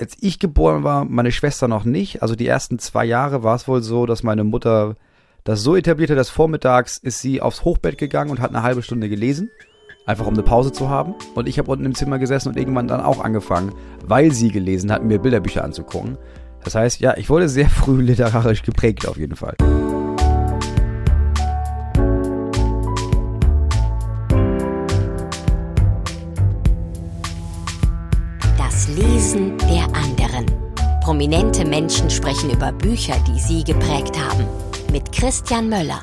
als ich geboren war, meine Schwester noch nicht. Also die ersten zwei Jahre war es wohl so, dass meine Mutter das so etablierte, dass vormittags ist sie aufs Hochbett gegangen und hat eine halbe Stunde gelesen. Einfach um eine Pause zu haben. Und ich habe unten im Zimmer gesessen und irgendwann dann auch angefangen, weil sie gelesen hat, mir Bilderbücher anzugucken. Das heißt, ja, ich wurde sehr früh literarisch geprägt auf jeden Fall. Das Lesen der. Prominente Menschen sprechen über Bücher, die sie geprägt haben. Mit Christian Möller.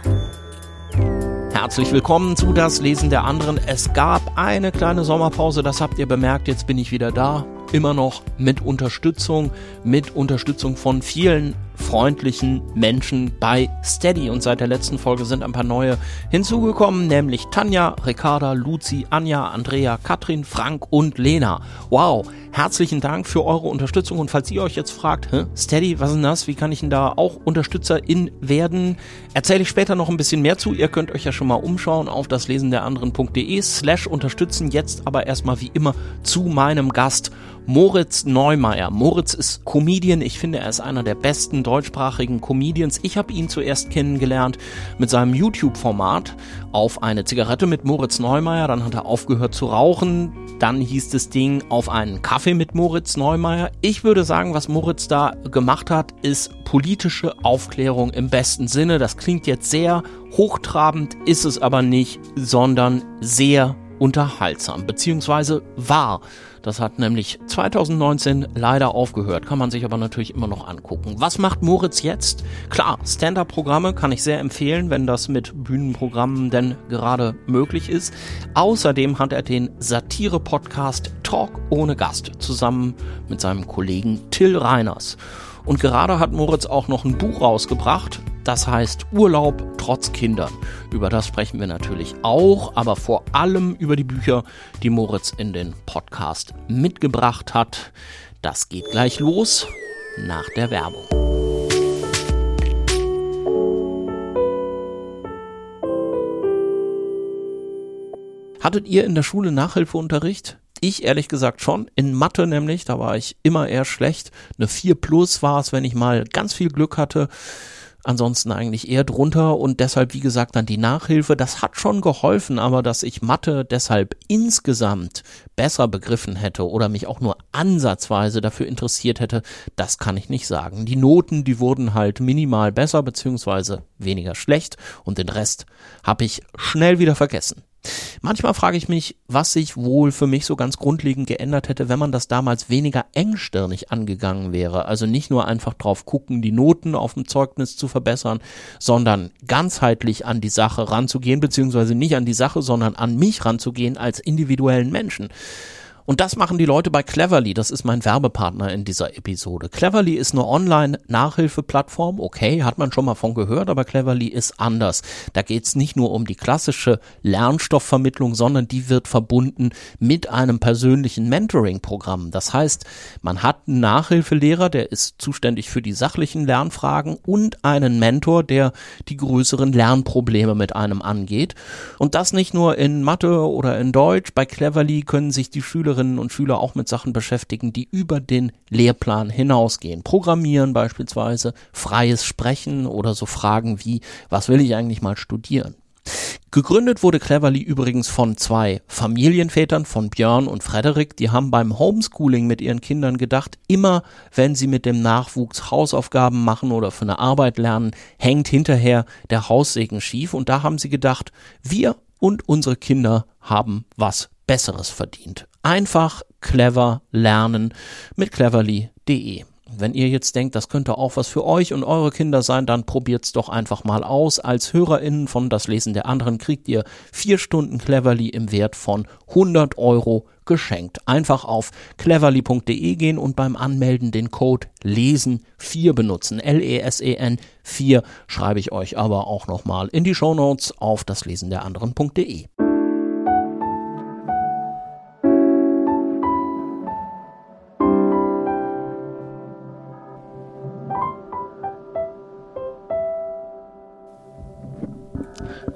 Herzlich willkommen zu Das Lesen der anderen. Es gab eine kleine Sommerpause, das habt ihr bemerkt, jetzt bin ich wieder da. Immer noch mit Unterstützung, mit Unterstützung von vielen freundlichen Menschen bei Steady. Und seit der letzten Folge sind ein paar neue hinzugekommen, nämlich Tanja, Ricarda, Luzi, Anja, Andrea, Katrin, Frank und Lena. Wow, herzlichen Dank für eure Unterstützung. Und falls ihr euch jetzt fragt, Hä, Steady, was ist denn das? Wie kann ich denn da auch Unterstützerin werden? Erzähle ich später noch ein bisschen mehr zu. Ihr könnt euch ja schon mal umschauen auf das Lesen der anderen.de slash unterstützen. Jetzt aber erstmal wie immer zu meinem Gast Moritz Neumeier. Moritz ist Comedian. Ich finde, er ist einer der besten deutschsprachigen Comedians. Ich habe ihn zuerst kennengelernt mit seinem YouTube-Format auf eine Zigarette mit Moritz Neumeier. Dann hat er aufgehört zu rauchen. Dann hieß das Ding auf einen Kaffee mit Moritz Neumeier. Ich würde sagen, was Moritz da gemacht hat, ist politische Aufklärung im besten Sinne. Das klingt jetzt sehr hochtrabend, ist es aber nicht, sondern sehr unterhaltsam, beziehungsweise war. Das hat nämlich 2019 leider aufgehört, kann man sich aber natürlich immer noch angucken. Was macht Moritz jetzt? Klar, Stand-up-Programme kann ich sehr empfehlen, wenn das mit Bühnenprogrammen denn gerade möglich ist. Außerdem hat er den Satire-Podcast Talk ohne Gast zusammen mit seinem Kollegen Till Reiners. Und gerade hat Moritz auch noch ein Buch rausgebracht, das heißt Urlaub trotz Kindern. Über das sprechen wir natürlich auch, aber vor allem über die Bücher, die Moritz in den Podcast mitgebracht hat. Das geht gleich los nach der Werbung. Hattet ihr in der Schule Nachhilfeunterricht? Ich ehrlich gesagt schon. In Mathe nämlich, da war ich immer eher schlecht. Eine 4 plus war es, wenn ich mal ganz viel Glück hatte. Ansonsten eigentlich eher drunter und deshalb, wie gesagt, dann die Nachhilfe. Das hat schon geholfen, aber dass ich Mathe deshalb insgesamt besser begriffen hätte oder mich auch nur ansatzweise dafür interessiert hätte, das kann ich nicht sagen. Die Noten, die wurden halt minimal besser beziehungsweise weniger schlecht und den Rest habe ich schnell wieder vergessen. Manchmal frage ich mich, was sich wohl für mich so ganz grundlegend geändert hätte, wenn man das damals weniger engstirnig angegangen wäre. Also nicht nur einfach drauf gucken, die Noten auf dem Zeugnis zu verbessern, sondern ganzheitlich an die Sache ranzugehen, beziehungsweise nicht an die Sache, sondern an mich ranzugehen als individuellen Menschen. Und das machen die Leute bei Cleverly. Das ist mein Werbepartner in dieser Episode. Cleverly ist eine Online-Nachhilfeplattform. Okay, hat man schon mal von gehört, aber Cleverly ist anders. Da geht es nicht nur um die klassische Lernstoffvermittlung, sondern die wird verbunden mit einem persönlichen Mentoring-Programm. Das heißt, man hat einen Nachhilfelehrer, der ist zuständig für die sachlichen Lernfragen und einen Mentor, der die größeren Lernprobleme mit einem angeht. Und das nicht nur in Mathe oder in Deutsch. Bei Cleverly können sich die Schüler Schülerinnen und Schüler auch mit Sachen beschäftigen, die über den Lehrplan hinausgehen. Programmieren beispielsweise, freies Sprechen oder so Fragen wie, was will ich eigentlich mal studieren? Gegründet wurde Cleverly übrigens von zwei Familienvätern, von Björn und Frederik. Die haben beim Homeschooling mit ihren Kindern gedacht, immer wenn sie mit dem Nachwuchs Hausaufgaben machen oder für eine Arbeit lernen, hängt hinterher der Haussegen schief. Und da haben sie gedacht, wir und unsere Kinder haben was Besseres verdient. Einfach clever lernen mit cleverly.de. Wenn ihr jetzt denkt, das könnte auch was für euch und eure Kinder sein, dann probiert's doch einfach mal aus. Als HörerInnen von Das Lesen der anderen kriegt ihr vier Stunden Cleverly im Wert von 100 Euro geschenkt. Einfach auf cleverly.de gehen und beim Anmelden den Code LESEN4 benutzen. L-E-S-E-N 4 schreibe ich euch aber auch nochmal in die Shownotes auf daslesen der anderen.de.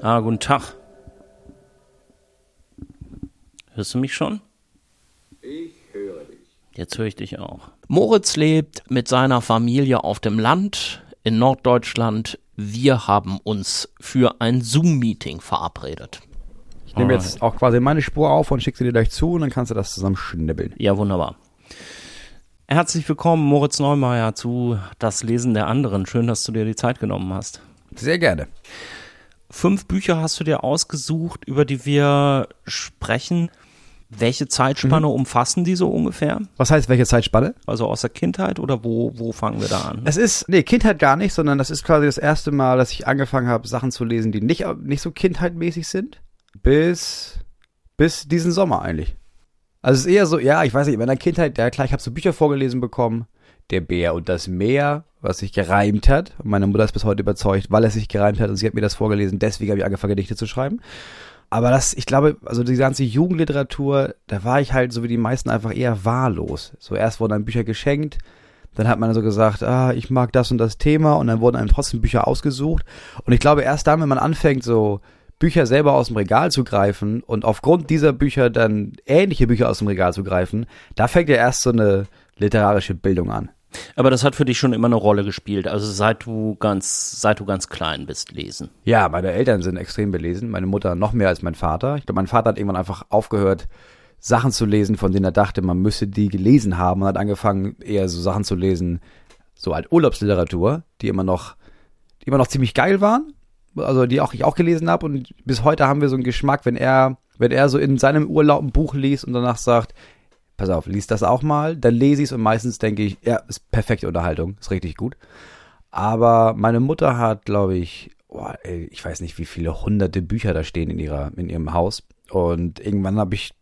Ah, guten Tag. Hörst du mich schon? Ich höre dich. Jetzt höre ich dich auch. Moritz lebt mit seiner Familie auf dem Land in Norddeutschland. Wir haben uns für ein Zoom-Meeting verabredet. Ich nehme jetzt auch quasi meine Spur auf und schicke sie dir gleich zu und dann kannst du das zusammen schnibbeln. Ja, wunderbar. Herzlich willkommen, Moritz Neumeier, zu Das Lesen der anderen. Schön, dass du dir die Zeit genommen hast. Sehr gerne. Fünf Bücher hast du dir ausgesucht, über die wir sprechen. Welche Zeitspanne mhm. umfassen die so ungefähr? Was heißt welche Zeitspanne? Also aus der Kindheit oder wo, wo fangen wir da an? Es ist, nee, Kindheit gar nicht, sondern das ist quasi das erste Mal, dass ich angefangen habe, Sachen zu lesen, die nicht, nicht so kindheitmäßig sind. Bis, bis diesen Sommer eigentlich. Also es ist eher so, ja, ich weiß nicht, in meiner Kindheit, ja klar, ich habe so Bücher vorgelesen bekommen. Der Bär und das Meer, was sich gereimt hat. meine Mutter ist bis heute überzeugt, weil es sich gereimt hat und sie hat mir das vorgelesen. Deswegen habe ich angefangen, Gedichte zu schreiben. Aber das, ich glaube, also die ganze Jugendliteratur, da war ich halt so wie die meisten einfach eher wahllos. So erst wurden einem Bücher geschenkt, dann hat man so gesagt, ah, ich mag das und das Thema und dann wurden einem trotzdem Bücher ausgesucht. Und ich glaube, erst dann, wenn man anfängt, so Bücher selber aus dem Regal zu greifen und aufgrund dieser Bücher dann ähnliche Bücher aus dem Regal zu greifen, da fängt ja erst so eine literarische Bildung an. Aber das hat für dich schon immer eine Rolle gespielt, also seit du ganz, seit du ganz klein bist, lesen. Ja, meine Eltern sind extrem belesen, meine Mutter noch mehr als mein Vater. Ich glaube, mein Vater hat irgendwann einfach aufgehört, Sachen zu lesen, von denen er dachte, man müsse die gelesen haben und hat angefangen, eher so Sachen zu lesen, so halt Urlaubsliteratur, die immer noch, die immer noch ziemlich geil waren, also die auch ich auch gelesen habe und bis heute haben wir so einen Geschmack, wenn er, wenn er so in seinem Urlaub ein Buch liest und danach sagt, pass auf, liest das auch mal, dann lese ich es und meistens denke ich, ja, ist perfekte Unterhaltung, ist richtig gut. Aber meine Mutter hat, glaube ich, oh, ey, ich weiß nicht, wie viele hunderte Bücher da stehen in ihrer, in ihrem Haus. Und irgendwann habe ich,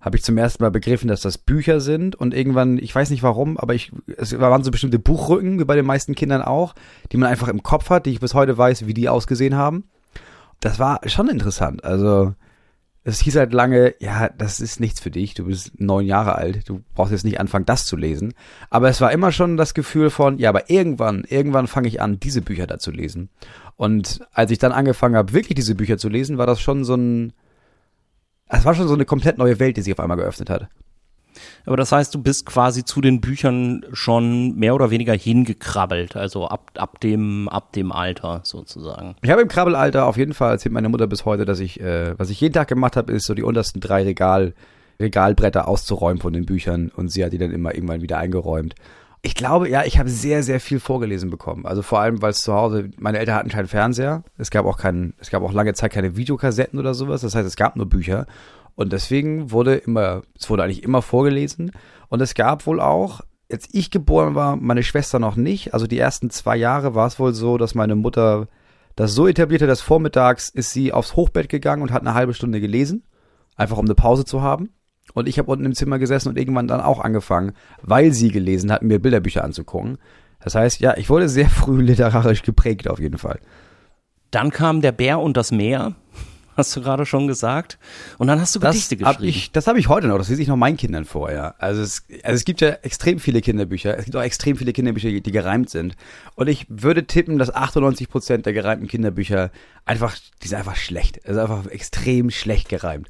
habe ich zum ersten Mal begriffen, dass das Bücher sind. Und irgendwann, ich weiß nicht warum, aber ich, es waren so bestimmte Buchrücken, wie bei den meisten Kindern auch, die man einfach im Kopf hat, die ich bis heute weiß, wie die ausgesehen haben. Das war schon interessant. Also, es hieß halt lange, ja, das ist nichts für dich, du bist neun Jahre alt, du brauchst jetzt nicht anfangen, das zu lesen. Aber es war immer schon das Gefühl von, ja, aber irgendwann, irgendwann fange ich an, diese Bücher da zu lesen. Und als ich dann angefangen habe, wirklich diese Bücher zu lesen, war das schon so ein, es war schon so eine komplett neue Welt, die sich auf einmal geöffnet hat. Aber das heißt, du bist quasi zu den Büchern schon mehr oder weniger hingekrabbelt, also ab, ab, dem, ab dem Alter sozusagen. Ich habe im Krabbelalter auf jeden Fall erzählt meine Mutter bis heute, dass ich, äh, was ich jeden Tag gemacht habe, ist so die untersten drei Regal, Regalbretter auszuräumen von den Büchern und sie hat die dann immer irgendwann wieder eingeräumt. Ich glaube, ja, ich habe sehr, sehr viel vorgelesen bekommen. Also vor allem, weil es zu Hause, meine Eltern hatten keinen Fernseher. Es gab auch keinen, es gab auch lange Zeit keine Videokassetten oder sowas. Das heißt, es gab nur Bücher. Und deswegen wurde immer, es wurde eigentlich immer vorgelesen. Und es gab wohl auch, als ich geboren war, meine Schwester noch nicht. Also die ersten zwei Jahre war es wohl so, dass meine Mutter das so etablierte, dass vormittags ist sie aufs Hochbett gegangen und hat eine halbe Stunde gelesen. Einfach um eine Pause zu haben. Und ich habe unten im Zimmer gesessen und irgendwann dann auch angefangen, weil sie gelesen hat, mir Bilderbücher anzugucken. Das heißt, ja, ich wurde sehr früh literarisch geprägt auf jeden Fall. Dann kam der Bär und das Meer hast du gerade schon gesagt. Und dann hast du das Gedichte geschrieben. Hab ich, das habe ich heute noch, das lese ich noch meinen Kindern vor, ja. Also es, also es gibt ja extrem viele Kinderbücher, es gibt auch extrem viele Kinderbücher, die, die gereimt sind. Und ich würde tippen, dass 98 Prozent der gereimten Kinderbücher einfach, die sind einfach schlecht. Also einfach extrem schlecht gereimt.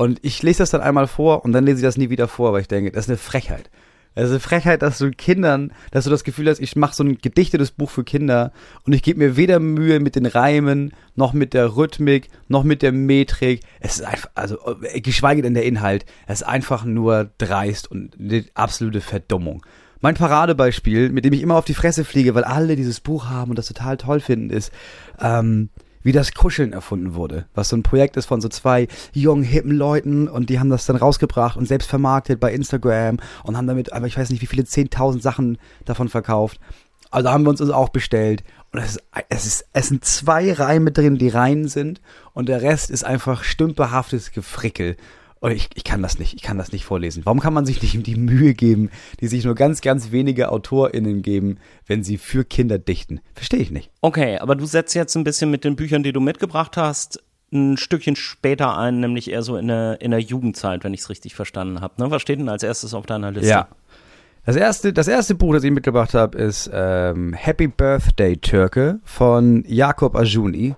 Und ich lese das dann einmal vor und dann lese ich das nie wieder vor, weil ich denke, das ist eine Frechheit. Also Frechheit, dass du Kindern, dass du das Gefühl hast, ich mache so ein gedichtetes Buch für Kinder und ich gebe mir weder Mühe mit den Reimen, noch mit der Rhythmik, noch mit der Metrik. Es ist einfach, also geschweige denn der Inhalt, es ist einfach nur dreist und eine absolute Verdummung. Mein Paradebeispiel, mit dem ich immer auf die Fresse fliege, weil alle dieses Buch haben und das total toll finden, ist, ähm, wie das Kuscheln erfunden wurde, was so ein Projekt ist von so zwei jungen, hippen Leuten und die haben das dann rausgebracht und selbst vermarktet bei Instagram und haben damit, aber ich weiß nicht, wie viele 10.000 Sachen davon verkauft. Also haben wir uns das auch bestellt und es es ist, es sind zwei Reime drin, die rein sind und der Rest ist einfach stümperhaftes Gefrickel und ich, ich kann das nicht, ich kann das nicht vorlesen. Warum kann man sich nicht die Mühe geben, die sich nur ganz, ganz wenige AutorInnen geben, wenn sie für Kinder dichten? Verstehe ich nicht. Okay, aber du setzt jetzt ein bisschen mit den Büchern, die du mitgebracht hast, ein Stückchen später ein, nämlich eher so in der, in der Jugendzeit, wenn ich es richtig verstanden habe. Ne? Was steht denn als erstes auf deiner Liste? Ja. Das erste, das erste Buch, das ich mitgebracht habe, ist ähm, Happy Birthday Türke von Jakob Ajuni.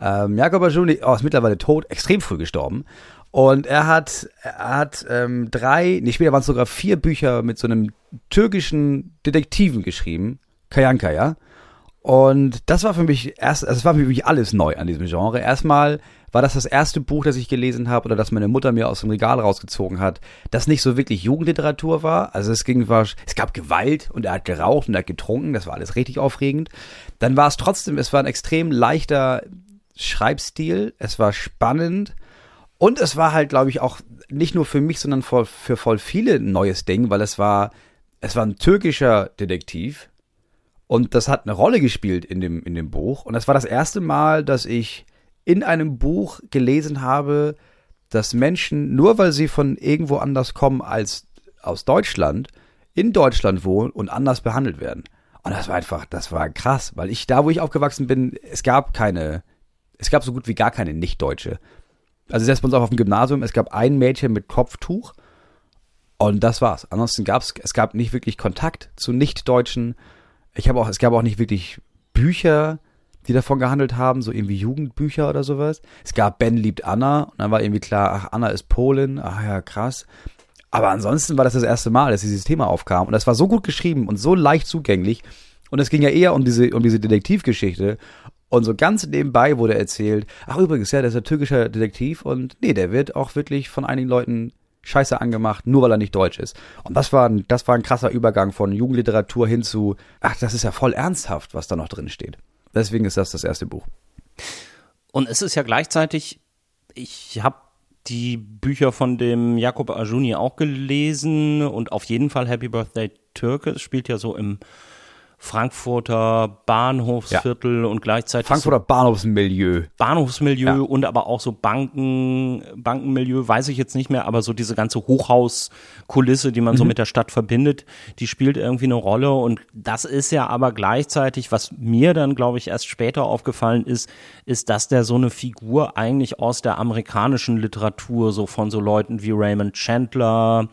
Ähm, Jakob Ajuni oh, ist mittlerweile tot, extrem früh gestorben. Und er hat, er hat ähm, drei, nee, später waren es sogar vier Bücher mit so einem türkischen Detektiven geschrieben. Kayanka, ja. Und das war für mich erst, also es war für mich alles neu an diesem Genre. Erstmal war das das erste Buch, das ich gelesen habe oder das meine Mutter mir aus dem Regal rausgezogen hat, das nicht so wirklich Jugendliteratur war. Also es ging, war, es gab Gewalt und er hat geraucht und er hat getrunken. Das war alles richtig aufregend. Dann war es trotzdem, es war ein extrem leichter Schreibstil. Es war spannend und es war halt, glaube ich, auch nicht nur für mich, sondern für, für voll viele ein neues Ding, weil es war, es war ein türkischer Detektiv und das hat eine Rolle gespielt in dem, in dem Buch. Und das war das erste Mal, dass ich in einem Buch gelesen habe, dass Menschen, nur weil sie von irgendwo anders kommen als aus Deutschland, in Deutschland wohnen und anders behandelt werden. Und das war einfach, das war krass, weil ich da, wo ich aufgewachsen bin, es gab keine, es gab so gut wie gar keine Nicht-Deutsche also selbst bei uns auch auf dem Gymnasium, es gab ein Mädchen mit Kopftuch und das war's. Ansonsten gab es, es gab nicht wirklich Kontakt zu Nicht-Deutschen. Ich habe auch, es gab auch nicht wirklich Bücher, die davon gehandelt haben, so irgendwie Jugendbücher oder sowas. Es gab Ben liebt Anna und dann war irgendwie klar, ach, Anna ist Polin, ach ja, krass. Aber ansonsten war das das erste Mal, dass dieses Thema aufkam und das war so gut geschrieben und so leicht zugänglich und es ging ja eher um diese, um diese Detektivgeschichte und so ganz nebenbei wurde erzählt, ach übrigens, ja, der ist ein türkischer Detektiv und nee, der wird auch wirklich von einigen Leuten scheiße angemacht, nur weil er nicht deutsch ist. Und das war, ein, das war ein krasser Übergang von Jugendliteratur hin zu, ach, das ist ja voll ernsthaft, was da noch drin steht. Deswegen ist das das erste Buch. Und es ist ja gleichzeitig, ich habe die Bücher von dem Jakob Ajuni auch gelesen und auf jeden Fall Happy Birthday Türke. Es spielt ja so im Frankfurter Bahnhofsviertel ja. und gleichzeitig Frankfurter so Bahnhofsmilieu. Bahnhofsmilieu ja. und aber auch so Banken, Bankenmilieu, weiß ich jetzt nicht mehr, aber so diese ganze Hochhauskulisse, die man mhm. so mit der Stadt verbindet, die spielt irgendwie eine Rolle und das ist ja aber gleichzeitig, was mir dann glaube ich erst später aufgefallen ist, ist, dass der so eine Figur eigentlich aus der amerikanischen Literatur, so von so Leuten wie Raymond Chandler,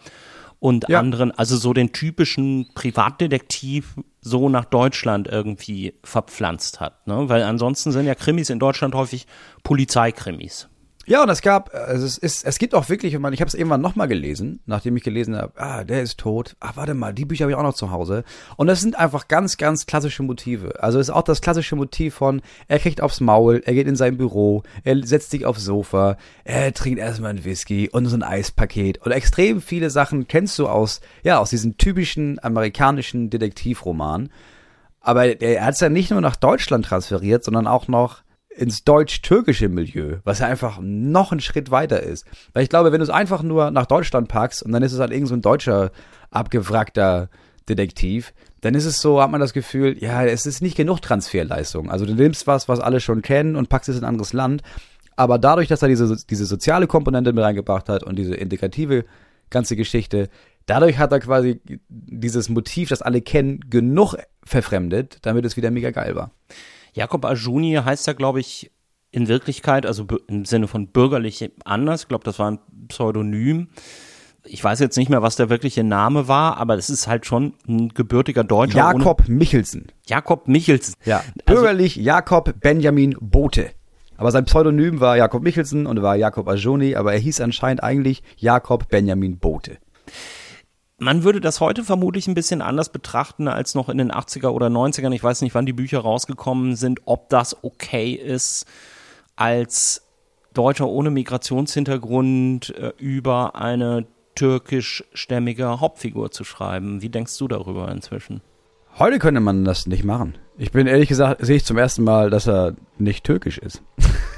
und ja. anderen, also so den typischen Privatdetektiv so nach Deutschland irgendwie verpflanzt hat. Ne? Weil ansonsten sind ja Krimis in Deutschland häufig Polizeikrimis. Ja, und es gab, also es ist, es gibt auch wirklich, ich, habe es irgendwann nochmal gelesen, nachdem ich gelesen habe, ah, der ist tot. Ah, warte mal, die Bücher habe ich auch noch zu Hause. Und das sind einfach ganz, ganz klassische Motive. Also es ist auch das klassische Motiv von, er kriegt aufs Maul, er geht in sein Büro, er setzt sich aufs Sofa, er trinkt erstmal ein Whisky und so ein Eispaket. Und extrem viele Sachen kennst du aus, ja, aus diesen typischen amerikanischen Detektivromanen. Aber er hat es ja nicht nur nach Deutschland transferiert, sondern auch noch ins deutsch-türkische Milieu, was ja einfach noch einen Schritt weiter ist. Weil ich glaube, wenn du es einfach nur nach Deutschland packst und dann ist es halt irgend so ein deutscher abgewrackter Detektiv, dann ist es so, hat man das Gefühl, ja, es ist nicht genug Transferleistung. Also du nimmst was, was alle schon kennen und packst es in ein anderes Land. Aber dadurch, dass er diese, diese soziale Komponente mit reingebracht hat und diese integrative ganze Geschichte, dadurch hat er quasi dieses Motiv, das alle kennen, genug verfremdet, damit es wieder mega geil war. Jakob Ajuni heißt ja, glaube ich, in Wirklichkeit, also im Sinne von bürgerlich anders. Ich glaube, das war ein Pseudonym. Ich weiß jetzt nicht mehr, was der wirkliche Name war, aber es ist halt schon ein gebürtiger Deutscher. Jakob Michelsen. Jakob Michelsen. Ja, also bürgerlich also, Jakob Benjamin Bote. Aber sein Pseudonym war Jakob Michelsen und war Jakob Ajoni, aber er hieß anscheinend eigentlich Jakob Benjamin Bote man würde das heute vermutlich ein bisschen anders betrachten als noch in den 80er oder 90ern. Ich weiß nicht, wann die Bücher rausgekommen sind, ob das okay ist, als Deutscher ohne Migrationshintergrund äh, über eine türkischstämmige Hauptfigur zu schreiben. Wie denkst du darüber inzwischen? Heute könnte man das nicht machen. Ich bin ehrlich gesagt, sehe ich zum ersten Mal, dass er nicht türkisch ist.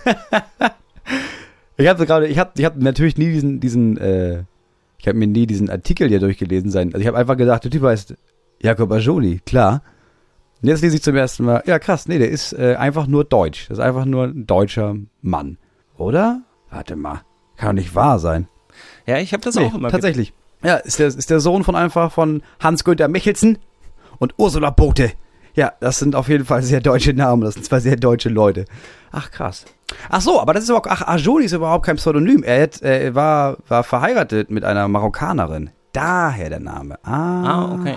ich habe gerade, ich habe ich hab natürlich nie diesen, diesen äh, ich habe mir nie diesen Artikel hier durchgelesen sein. Also ich habe einfach gesagt, der Typ heißt Jakob Ajoli, klar. Und jetzt lese ich zum ersten Mal, ja krass, nee, der ist äh, einfach nur deutsch. Das ist einfach nur ein deutscher Mann. Oder? Warte mal, kann doch nicht wahr sein. Ja, ich habe das nee, auch immer. Tatsächlich. Ja, ist der, ist der Sohn von einfach von Hans-Günther Michelsen und Ursula Bote. Ja, das sind auf jeden Fall sehr deutsche Namen. Das sind zwei sehr deutsche Leute. Ach, krass. Ach so, aber das ist überhaupt, ach, Ajoli ist überhaupt kein Pseudonym. Er, hat, er war, war verheiratet mit einer Marokkanerin. Daher der Name. Ah, ah okay.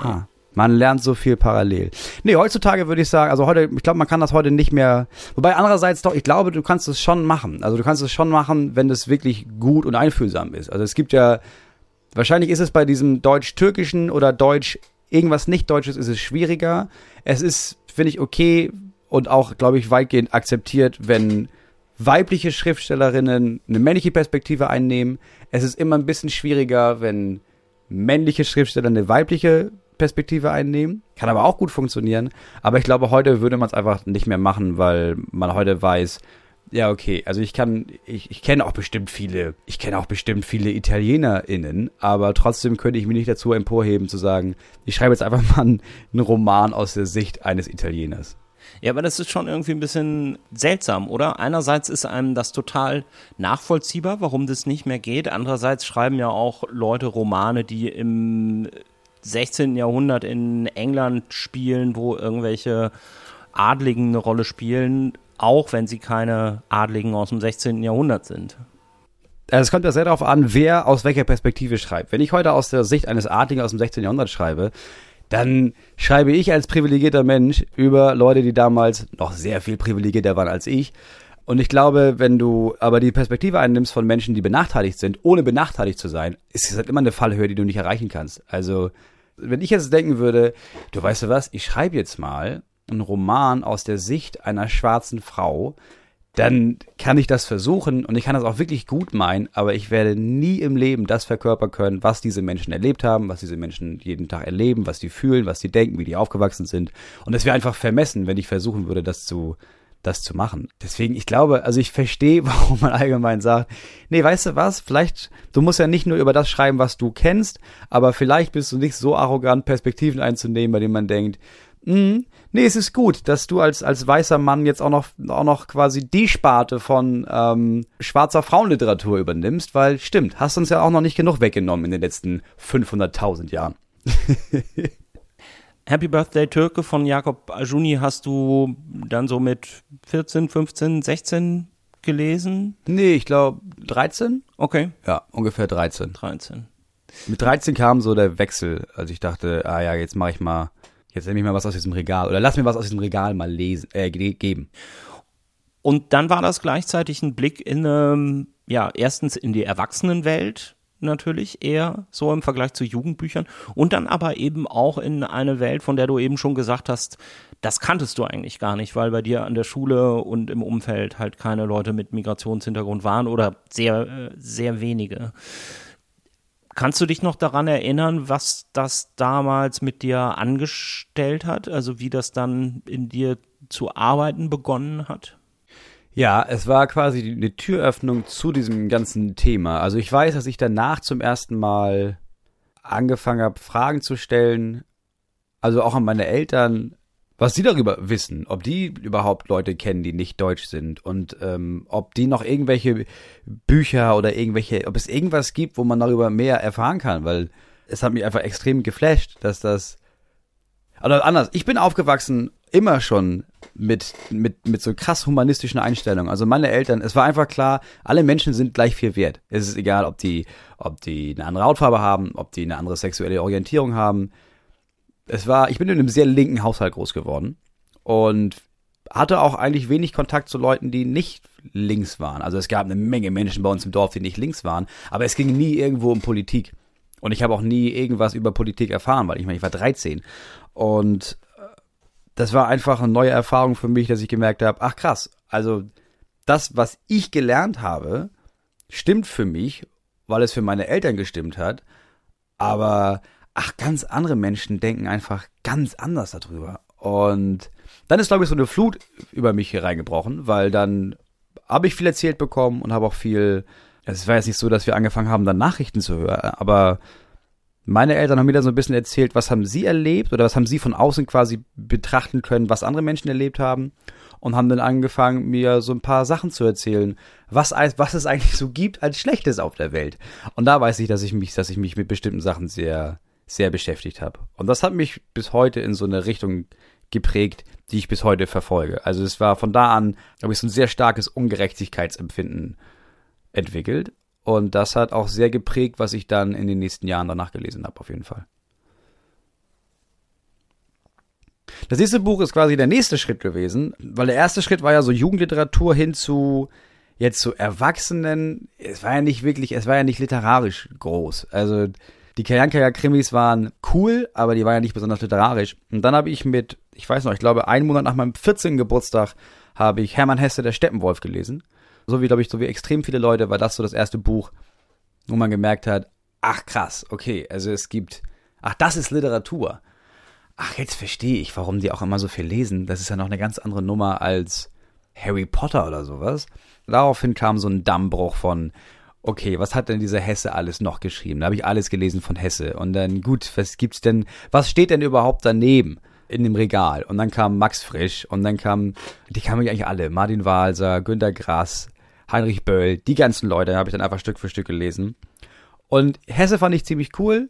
Man lernt so viel parallel. Nee, heutzutage würde ich sagen, also heute, ich glaube, man kann das heute nicht mehr. Wobei andererseits doch, ich glaube, du kannst es schon machen. Also du kannst es schon machen, wenn es wirklich gut und einfühlsam ist. Also es gibt ja, wahrscheinlich ist es bei diesem Deutsch-Türkischen oder Deutsch irgendwas nicht Deutsches ist es schwieriger. Es ist, finde ich, okay und auch, glaube ich, weitgehend akzeptiert, wenn weibliche Schriftstellerinnen eine männliche Perspektive einnehmen. Es ist immer ein bisschen schwieriger, wenn männliche Schriftsteller eine weibliche Perspektive einnehmen. Kann aber auch gut funktionieren. Aber ich glaube, heute würde man es einfach nicht mehr machen, weil man heute weiß, ja, okay, also ich kann, ich, ich kenne auch bestimmt viele, ich kenne auch bestimmt viele ItalienerInnen, aber trotzdem könnte ich mich nicht dazu emporheben zu sagen, ich schreibe jetzt einfach mal einen, Roman aus der Sicht eines Italieners. Ja, aber das ist schon irgendwie ein bisschen seltsam, oder? Einerseits ist einem das total nachvollziehbar, warum das nicht mehr geht. Andererseits schreiben ja auch Leute Romane, die im 16. Jahrhundert in England spielen, wo irgendwelche Adligen eine Rolle spielen, auch wenn sie keine Adligen aus dem 16. Jahrhundert sind. Also es kommt ja sehr darauf an, wer aus welcher Perspektive schreibt. Wenn ich heute aus der Sicht eines Adligen aus dem 16. Jahrhundert schreibe, dann schreibe ich als privilegierter Mensch über Leute, die damals noch sehr viel privilegierter waren als ich. Und ich glaube, wenn du aber die Perspektive einnimmst von Menschen, die benachteiligt sind, ohne benachteiligt zu sein, ist es halt immer eine Fallhöhe, die du nicht erreichen kannst. Also, wenn ich jetzt denken würde, du weißt du was, ich schreibe jetzt mal einen Roman aus der Sicht einer schwarzen Frau, dann kann ich das versuchen und ich kann das auch wirklich gut meinen, aber ich werde nie im Leben das verkörpern können, was diese Menschen erlebt haben, was diese Menschen jeden Tag erleben, was die fühlen, was die denken, wie die aufgewachsen sind. Und es wäre einfach vermessen, wenn ich versuchen würde, das zu, das zu machen. Deswegen, ich glaube, also ich verstehe, warum man allgemein sagt, nee, weißt du was, vielleicht, du musst ja nicht nur über das schreiben, was du kennst, aber vielleicht bist du nicht so arrogant, Perspektiven einzunehmen, bei denen man denkt, mh, nee, es ist gut, dass du als, als weißer Mann jetzt auch noch, auch noch quasi die Sparte von ähm, schwarzer Frauenliteratur übernimmst, weil stimmt, hast uns ja auch noch nicht genug weggenommen in den letzten 500.000 Jahren. Happy Birthday Türke von Jakob Ajuni hast du dann so mit 14, 15, 16 gelesen? Nee, ich glaube 13. Okay. Ja, ungefähr 13. 13. Mit 13 kam so der Wechsel, als ich dachte, ah ja, jetzt mache ich mal jetzt nehme ich mal was aus diesem Regal oder lass mir was aus diesem Regal mal lesen, äh, geben. Und dann war das gleichzeitig ein Blick in, ähm, ja, erstens in die Erwachsenenwelt natürlich eher so im Vergleich zu Jugendbüchern und dann aber eben auch in eine Welt, von der du eben schon gesagt hast, das kanntest du eigentlich gar nicht, weil bei dir an der Schule und im Umfeld halt keine Leute mit Migrationshintergrund waren oder sehr, äh, sehr wenige. Kannst du dich noch daran erinnern, was das damals mit dir angestellt hat? Also wie das dann in dir zu arbeiten begonnen hat? Ja, es war quasi eine Türöffnung zu diesem ganzen Thema. Also ich weiß, dass ich danach zum ersten Mal angefangen habe, Fragen zu stellen, also auch an meine Eltern, was sie darüber wissen, ob die überhaupt Leute kennen, die nicht deutsch sind und ähm, ob die noch irgendwelche Bücher oder irgendwelche, ob es irgendwas gibt, wo man darüber mehr erfahren kann, weil es hat mich einfach extrem geflasht, dass das oder anders, ich bin aufgewachsen immer schon mit, mit, mit so krass humanistischen Einstellungen. Also meine Eltern, es war einfach klar, alle Menschen sind gleich viel wert. Es ist egal, ob die, ob die eine andere Hautfarbe haben, ob die eine andere sexuelle Orientierung haben es war, ich bin in einem sehr linken Haushalt groß geworden und hatte auch eigentlich wenig Kontakt zu Leuten, die nicht links waren. Also es gab eine Menge Menschen bei uns im Dorf, die nicht links waren, aber es ging nie irgendwo um Politik. Und ich habe auch nie irgendwas über Politik erfahren, weil ich meine, ich war 13. Und äh, das war einfach eine neue Erfahrung für mich, dass ich gemerkt habe, ach krass, also das, was ich gelernt habe, stimmt für mich, weil es für meine Eltern gestimmt hat, aber ach, ganz andere Menschen denken einfach ganz anders darüber. Und dann ist, glaube ich, so eine Flut über mich hier reingebrochen, weil dann habe ich viel erzählt bekommen und habe auch viel. Es war jetzt nicht so, dass wir angefangen haben, dann Nachrichten zu hören, aber meine Eltern haben mir dann so ein bisschen erzählt, was haben sie erlebt oder was haben sie von außen quasi betrachten können, was andere Menschen erlebt haben und haben dann angefangen, mir so ein paar Sachen zu erzählen, was, was es eigentlich so gibt als Schlechtes auf der Welt. Und da weiß ich, dass ich mich, dass ich mich mit bestimmten Sachen sehr, sehr beschäftigt habe. Und das hat mich bis heute in so eine Richtung geprägt, die ich bis heute verfolge. Also es war von da an, habe ich so ein sehr starkes Ungerechtigkeitsempfinden entwickelt. Und das hat auch sehr geprägt, was ich dann in den nächsten Jahren danach gelesen habe, auf jeden Fall. Das nächste Buch ist quasi der nächste Schritt gewesen, weil der erste Schritt war ja so Jugendliteratur hin zu jetzt zu Erwachsenen. Es war ja nicht wirklich, es war ja nicht literarisch groß. Also die Kajankaya-Krimis waren cool, aber die waren ja nicht besonders literarisch. Und dann habe ich mit, ich weiß noch, ich glaube, einen Monat nach meinem 14. Geburtstag habe ich Hermann Hesse, der Steppenwolf gelesen. So wie, glaube ich, so wie extrem viele Leute war das so das erste Buch, wo man gemerkt hat, ach krass, okay, also es gibt, ach, das ist Literatur. Ach, jetzt verstehe ich, warum die auch immer so viel lesen. Das ist ja noch eine ganz andere Nummer als Harry Potter oder sowas. Daraufhin kam so ein Dammbruch von, okay, was hat denn dieser Hesse alles noch geschrieben? Da habe ich alles gelesen von Hesse. Und dann, gut, was gibt's denn, was steht denn überhaupt daneben? in dem Regal. Und dann kam Max Frisch und dann kam, die kamen eigentlich alle. Martin Walser, Günter Grass, Heinrich Böll, die ganzen Leute habe ich dann einfach Stück für Stück gelesen. Und Hesse fand ich ziemlich cool.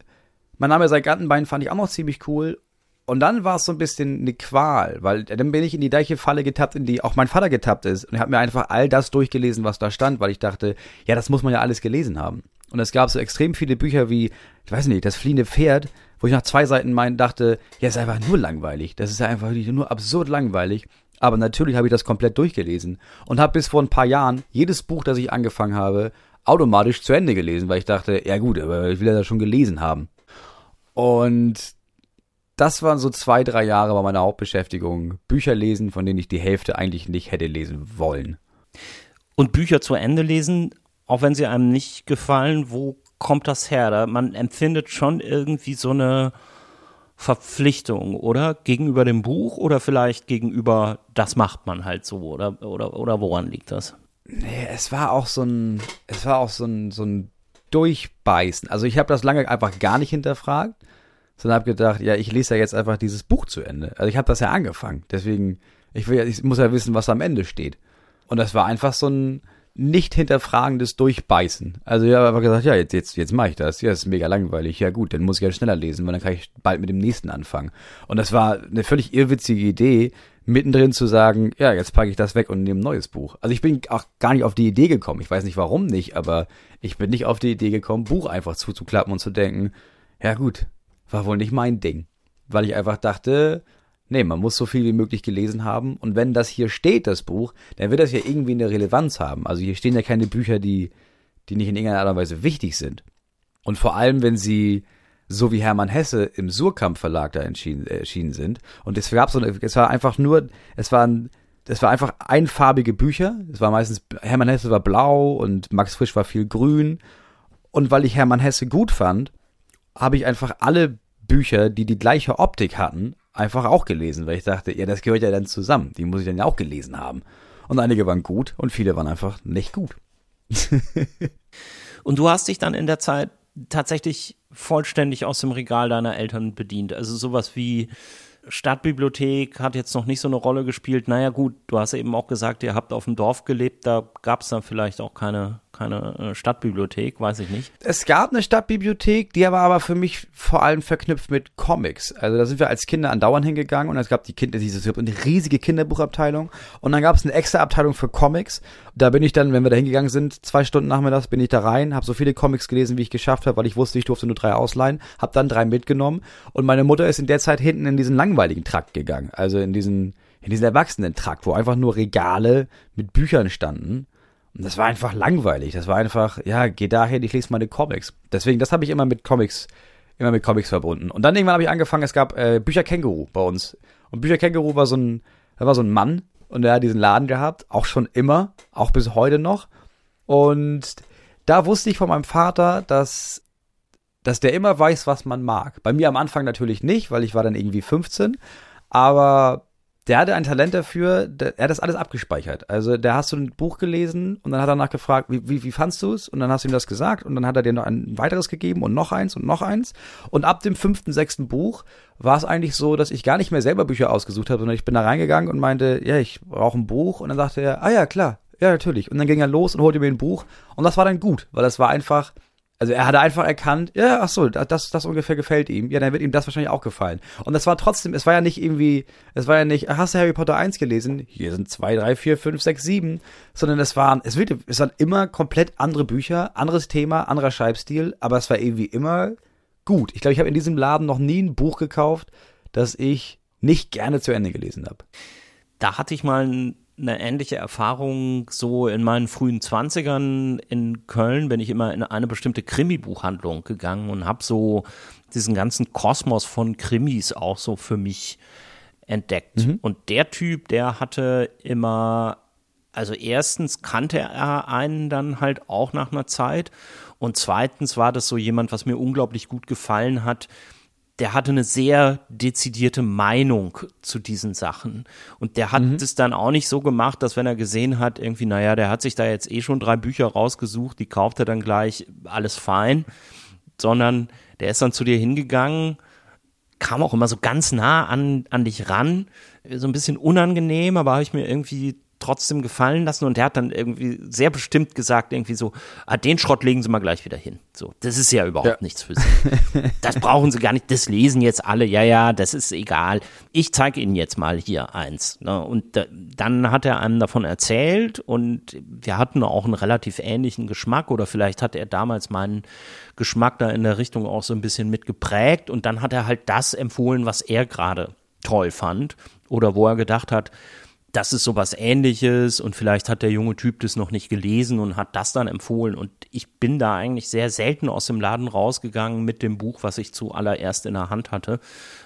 Mein Name sei Gantenbein fand ich auch noch ziemlich cool. Und dann war es so ein bisschen eine Qual, weil dann bin ich in die gleiche Falle getappt, in die auch mein Vater getappt ist. Und er hat mir einfach all das durchgelesen, was da stand, weil ich dachte, ja, das muss man ja alles gelesen haben. Und es gab so extrem viele Bücher wie, ich weiß nicht, das fliehende Pferd, wo ich nach zwei Seiten mein dachte, ja, ist einfach nur langweilig. Das ist ja einfach nur absurd langweilig. Aber natürlich habe ich das komplett durchgelesen und habe bis vor ein paar Jahren jedes Buch, das ich angefangen habe, automatisch zu Ende gelesen, weil ich dachte, ja gut, aber ich will ja das schon gelesen haben. Und das waren so zwei, drei Jahre bei meiner Hauptbeschäftigung. Bücher lesen, von denen ich die Hälfte eigentlich nicht hätte lesen wollen. Und Bücher zu Ende lesen, auch wenn sie einem nicht gefallen, wo kommt das her? Da man empfindet schon irgendwie so eine Verpflichtung, oder? Gegenüber dem Buch oder vielleicht gegenüber, das macht man halt so, oder, oder, oder woran liegt das? Nee, es war auch so ein, es war auch so ein, so ein Durchbeißen. Also ich habe das lange einfach gar nicht hinterfragt sondern habe gedacht, ja, ich lese ja jetzt einfach dieses Buch zu Ende. Also ich habe das ja angefangen, deswegen ich will ich muss ja wissen, was am Ende steht. Und das war einfach so ein nicht hinterfragendes Durchbeißen. Also ich habe einfach gesagt, ja, jetzt jetzt jetzt mache ich das. Ja, das ist mega langweilig. Ja gut, dann muss ich ja schneller lesen, weil dann kann ich bald mit dem nächsten anfangen. Und das war eine völlig irrwitzige Idee, mittendrin zu sagen, ja, jetzt packe ich das weg und nehme ein neues Buch. Also ich bin auch gar nicht auf die Idee gekommen. Ich weiß nicht warum nicht, aber ich bin nicht auf die Idee gekommen, Buch einfach zuzuklappen und zu denken, ja gut, war wohl nicht mein Ding. Weil ich einfach dachte, nee, man muss so viel wie möglich gelesen haben. Und wenn das hier steht, das Buch, dann wird das ja irgendwie eine Relevanz haben. Also hier stehen ja keine Bücher, die, die nicht in irgendeiner Weise wichtig sind. Und vor allem, wenn sie so wie Hermann Hesse im Surkamp Verlag da erschienen, sind. Und es gab so, es war einfach nur, es waren, es war einfach einfarbige Bücher. Es war meistens, Hermann Hesse war blau und Max Frisch war viel grün. Und weil ich Hermann Hesse gut fand, habe ich einfach alle Bücher, die die gleiche Optik hatten, einfach auch gelesen, weil ich dachte, ja, das gehört ja dann zusammen. Die muss ich dann ja auch gelesen haben. Und einige waren gut und viele waren einfach nicht gut. und du hast dich dann in der Zeit tatsächlich vollständig aus dem Regal deiner Eltern bedient. Also sowas wie Stadtbibliothek hat jetzt noch nicht so eine Rolle gespielt. Naja gut, du hast eben auch gesagt, ihr habt auf dem Dorf gelebt, da gab es dann vielleicht auch keine keine äh, Stadtbibliothek, weiß ich nicht. Es gab eine Stadtbibliothek, die war aber für mich vor allem verknüpft mit Comics. Also da sind wir als Kinder andauernd hingegangen und es gab die Kinder, diese eine riesige Kinderbuchabteilung und dann gab es eine extra Abteilung für Comics. Da bin ich dann, wenn wir da hingegangen sind, zwei Stunden nachmittags bin ich da rein, habe so viele Comics gelesen, wie ich geschafft habe, weil ich wusste, ich durfte nur drei ausleihen, habe dann drei mitgenommen und meine Mutter ist in der Zeit hinten in diesen langweiligen Trakt gegangen, also in diesen in diesen Erwachsenen-Trakt, wo einfach nur Regale mit Büchern standen und das war einfach langweilig. Das war einfach, ja, geh dahin, ich lese meine Comics. Deswegen, das habe ich immer mit Comics, immer mit Comics verbunden. Und dann irgendwann habe ich angefangen, es gab äh, Bücher Känguru bei uns. Und Bücher Känguru war so ein, da war so ein Mann und der hat diesen Laden gehabt, auch schon immer, auch bis heute noch. Und da wusste ich von meinem Vater, dass, dass der immer weiß, was man mag. Bei mir am Anfang natürlich nicht, weil ich war dann irgendwie 15. Aber der hatte ein Talent dafür, der, er hat das alles abgespeichert. Also der hast du ein Buch gelesen und dann hat er danach gefragt, wie, wie, wie fandst du es? Und dann hast du ihm das gesagt und dann hat er dir noch ein weiteres gegeben und noch eins und noch eins. Und ab dem fünften, sechsten Buch war es eigentlich so, dass ich gar nicht mehr selber Bücher ausgesucht habe, sondern ich bin da reingegangen und meinte, ja, ich brauche ein Buch. Und dann sagte er, ah ja, klar, ja, natürlich. Und dann ging er los und holte mir ein Buch. Und das war dann gut, weil das war einfach, also er hatte einfach erkannt, ja, ach so, das, das ungefähr gefällt ihm. Ja, dann wird ihm das wahrscheinlich auch gefallen. Und das war trotzdem, es war ja nicht irgendwie, es war ja nicht, hast du Harry Potter 1 gelesen? Hier sind zwei, drei, vier, fünf, sechs, sieben. Sondern es waren, es, wird, es waren immer komplett andere Bücher, anderes Thema, anderer Schreibstil, aber es war irgendwie immer gut. Ich glaube, ich habe in diesem Laden noch nie ein Buch gekauft, das ich nicht gerne zu Ende gelesen habe. Da hatte ich mal eine ähnliche Erfahrung so in meinen frühen Zwanzigern in Köln bin ich immer in eine bestimmte Krimi-Buchhandlung gegangen und habe so diesen ganzen Kosmos von Krimis auch so für mich entdeckt. Mhm. Und der Typ, der hatte immer, also erstens kannte er einen dann halt auch nach einer Zeit und zweitens war das so jemand, was mir unglaublich gut gefallen hat, der hatte eine sehr dezidierte Meinung zu diesen Sachen. Und der hat mhm. es dann auch nicht so gemacht, dass wenn er gesehen hat, irgendwie, naja, der hat sich da jetzt eh schon drei Bücher rausgesucht, die kauft er dann gleich, alles fein, sondern der ist dann zu dir hingegangen, kam auch immer so ganz nah an, an dich ran, so ein bisschen unangenehm, aber habe ich mir irgendwie trotzdem gefallen lassen und der hat dann irgendwie sehr bestimmt gesagt, irgendwie so, ah, den Schrott legen Sie mal gleich wieder hin. So, das ist ja überhaupt ja. nichts für Sie. Das brauchen Sie gar nicht, das lesen jetzt alle, ja, ja, das ist egal. Ich zeige Ihnen jetzt mal hier eins. Ne? Und äh, dann hat er einem davon erzählt und wir hatten auch einen relativ ähnlichen Geschmack oder vielleicht hat er damals meinen Geschmack da in der Richtung auch so ein bisschen mitgeprägt und dann hat er halt das empfohlen, was er gerade toll fand oder wo er gedacht hat, das ist sowas ähnliches und vielleicht hat der junge Typ das noch nicht gelesen und hat das dann empfohlen. Und ich bin da eigentlich sehr selten aus dem Laden rausgegangen mit dem Buch, was ich zuallererst in der Hand hatte,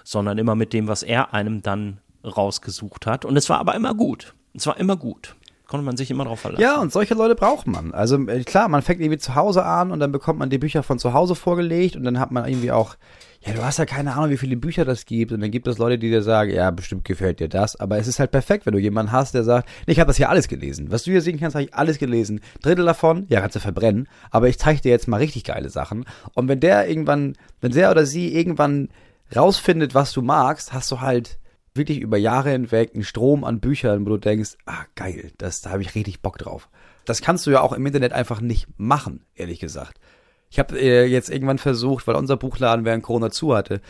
sondern immer mit dem, was er einem dann rausgesucht hat. Und es war aber immer gut. Es war immer gut konnte man sich immer drauf verlassen. Ja, und solche Leute braucht man. Also äh, klar, man fängt irgendwie zu Hause an und dann bekommt man die Bücher von zu Hause vorgelegt und dann hat man irgendwie auch ja, du hast ja keine Ahnung, wie viele Bücher das gibt. Und dann gibt es Leute, die dir sagen, ja, bestimmt gefällt dir das. Aber es ist halt perfekt, wenn du jemanden hast, der sagt, nee, ich habe das hier alles gelesen. Was du hier sehen kannst, habe ich alles gelesen. Drittel davon, ja, kannst du verbrennen. Aber ich zeige dir jetzt mal richtig geile Sachen. Und wenn der irgendwann, wenn der oder sie irgendwann rausfindet, was du magst, hast du halt wirklich über Jahre hinweg einen Strom an Büchern, wo du denkst, ah, geil, das, da habe ich richtig Bock drauf. Das kannst du ja auch im Internet einfach nicht machen, ehrlich gesagt. Ich habe äh, jetzt irgendwann versucht, weil unser Buchladen während Corona zu hatte,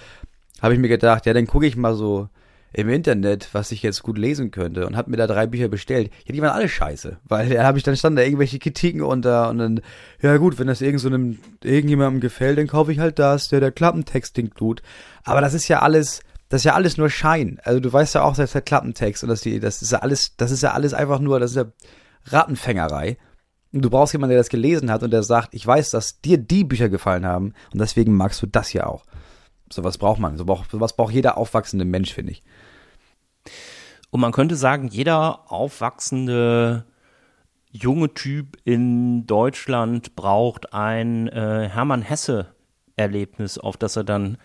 habe ich mir gedacht, ja, dann gucke ich mal so im Internet, was ich jetzt gut lesen könnte und habe mir da drei Bücher bestellt. Ja, die waren alle scheiße, weil da habe ich dann stand da irgendwelche Kritiken unter und dann ja gut, wenn das irgend so einem irgendjemandem gefällt, dann kaufe ich halt das, der der Klappentext klingt gut. Aber das ist ja alles, das ist ja alles nur Schein. Also du weißt ja auch, dass der Klappentext und dass die das ist ja alles, das ist ja alles einfach nur, das ist ja Rattenfängerei. Du brauchst jemanden, der das gelesen hat und der sagt, ich weiß, dass dir die Bücher gefallen haben und deswegen magst du das hier auch. Sowas braucht man. So braucht, sowas braucht jeder aufwachsende Mensch, finde ich. Und man könnte sagen, jeder aufwachsende junge Typ in Deutschland braucht ein äh, Hermann Hesse-Erlebnis, auf das er dann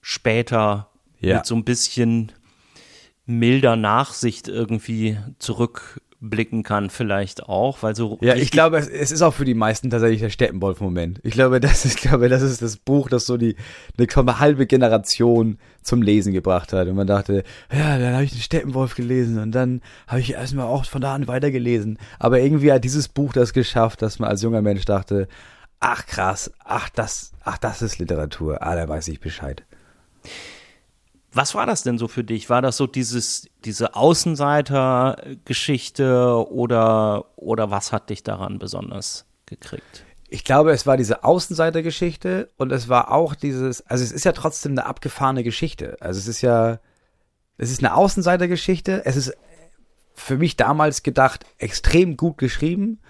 später ja. mit so ein bisschen milder Nachsicht irgendwie zurück blicken kann vielleicht auch, weil so Ja, ich glaube, es, es, ist auch für die meisten tatsächlich der Steppenwolf-Moment. Ich glaube, das ist, ich glaube, das ist das Buch, das so die eine halbe Generation zum Lesen gebracht hat. Und man dachte, ja, dann habe ich den Steppenwolf gelesen und dann habe ich erstmal auch von da an weitergelesen. Aber irgendwie hat dieses Buch das geschafft, dass man als junger Mensch dachte, ach krass, ach das, ach das ist Literatur, ah, da weiß ich Bescheid. Was war das denn so für dich? War das so dieses, diese Außenseiter-Geschichte oder, oder was hat dich daran besonders gekriegt? Ich glaube, es war diese Außenseiter-Geschichte und es war auch dieses, also es ist ja trotzdem eine abgefahrene Geschichte. Also es ist ja, es ist eine Außenseiter-Geschichte. Es ist für mich damals gedacht extrem gut geschrieben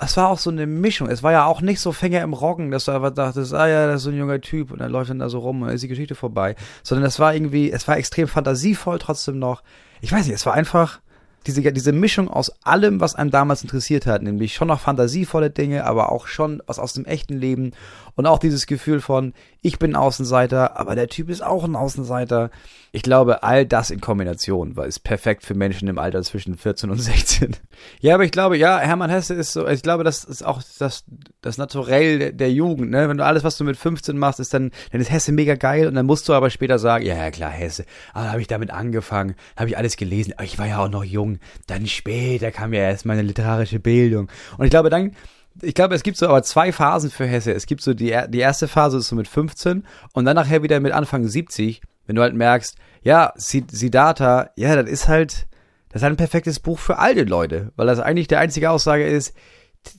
es war auch so eine Mischung. Es war ja auch nicht so Fänger im Roggen, dass du einfach dachtest, ah ja, das ist so ein junger Typ und er läuft dann da so rum und dann ist die Geschichte vorbei. Sondern es war irgendwie, es war extrem fantasievoll trotzdem noch. Ich weiß nicht, es war einfach diese, diese Mischung aus allem, was einem damals interessiert hat, nämlich schon noch fantasievolle Dinge, aber auch schon was aus dem echten Leben und auch dieses Gefühl von, ich bin Außenseiter, aber der Typ ist auch ein Außenseiter. Ich glaube, all das in Kombination war ist perfekt für Menschen im Alter zwischen 14 und 16. Ja, aber ich glaube, ja, Hermann Hesse ist so, ich glaube, das ist auch das, das Naturell der, Jugend, ne? Wenn du alles, was du mit 15 machst, ist dann, dann ist Hesse mega geil und dann musst du aber später sagen, ja, ja klar, Hesse. Aber habe ich damit angefangen, habe ich alles gelesen, aber ich war ja auch noch jung. Dann später kam ja erst meine literarische Bildung. Und ich glaube, dann, ich glaube, es gibt so aber zwei Phasen für Hesse. Es gibt so die, die erste Phase ist so mit 15 und dann nachher wieder mit Anfang 70, wenn du halt merkst, ja, Siddhartha, ja, das ist halt, das ist halt ein perfektes Buch für alte Leute, weil das eigentlich der einzige Aussage ist,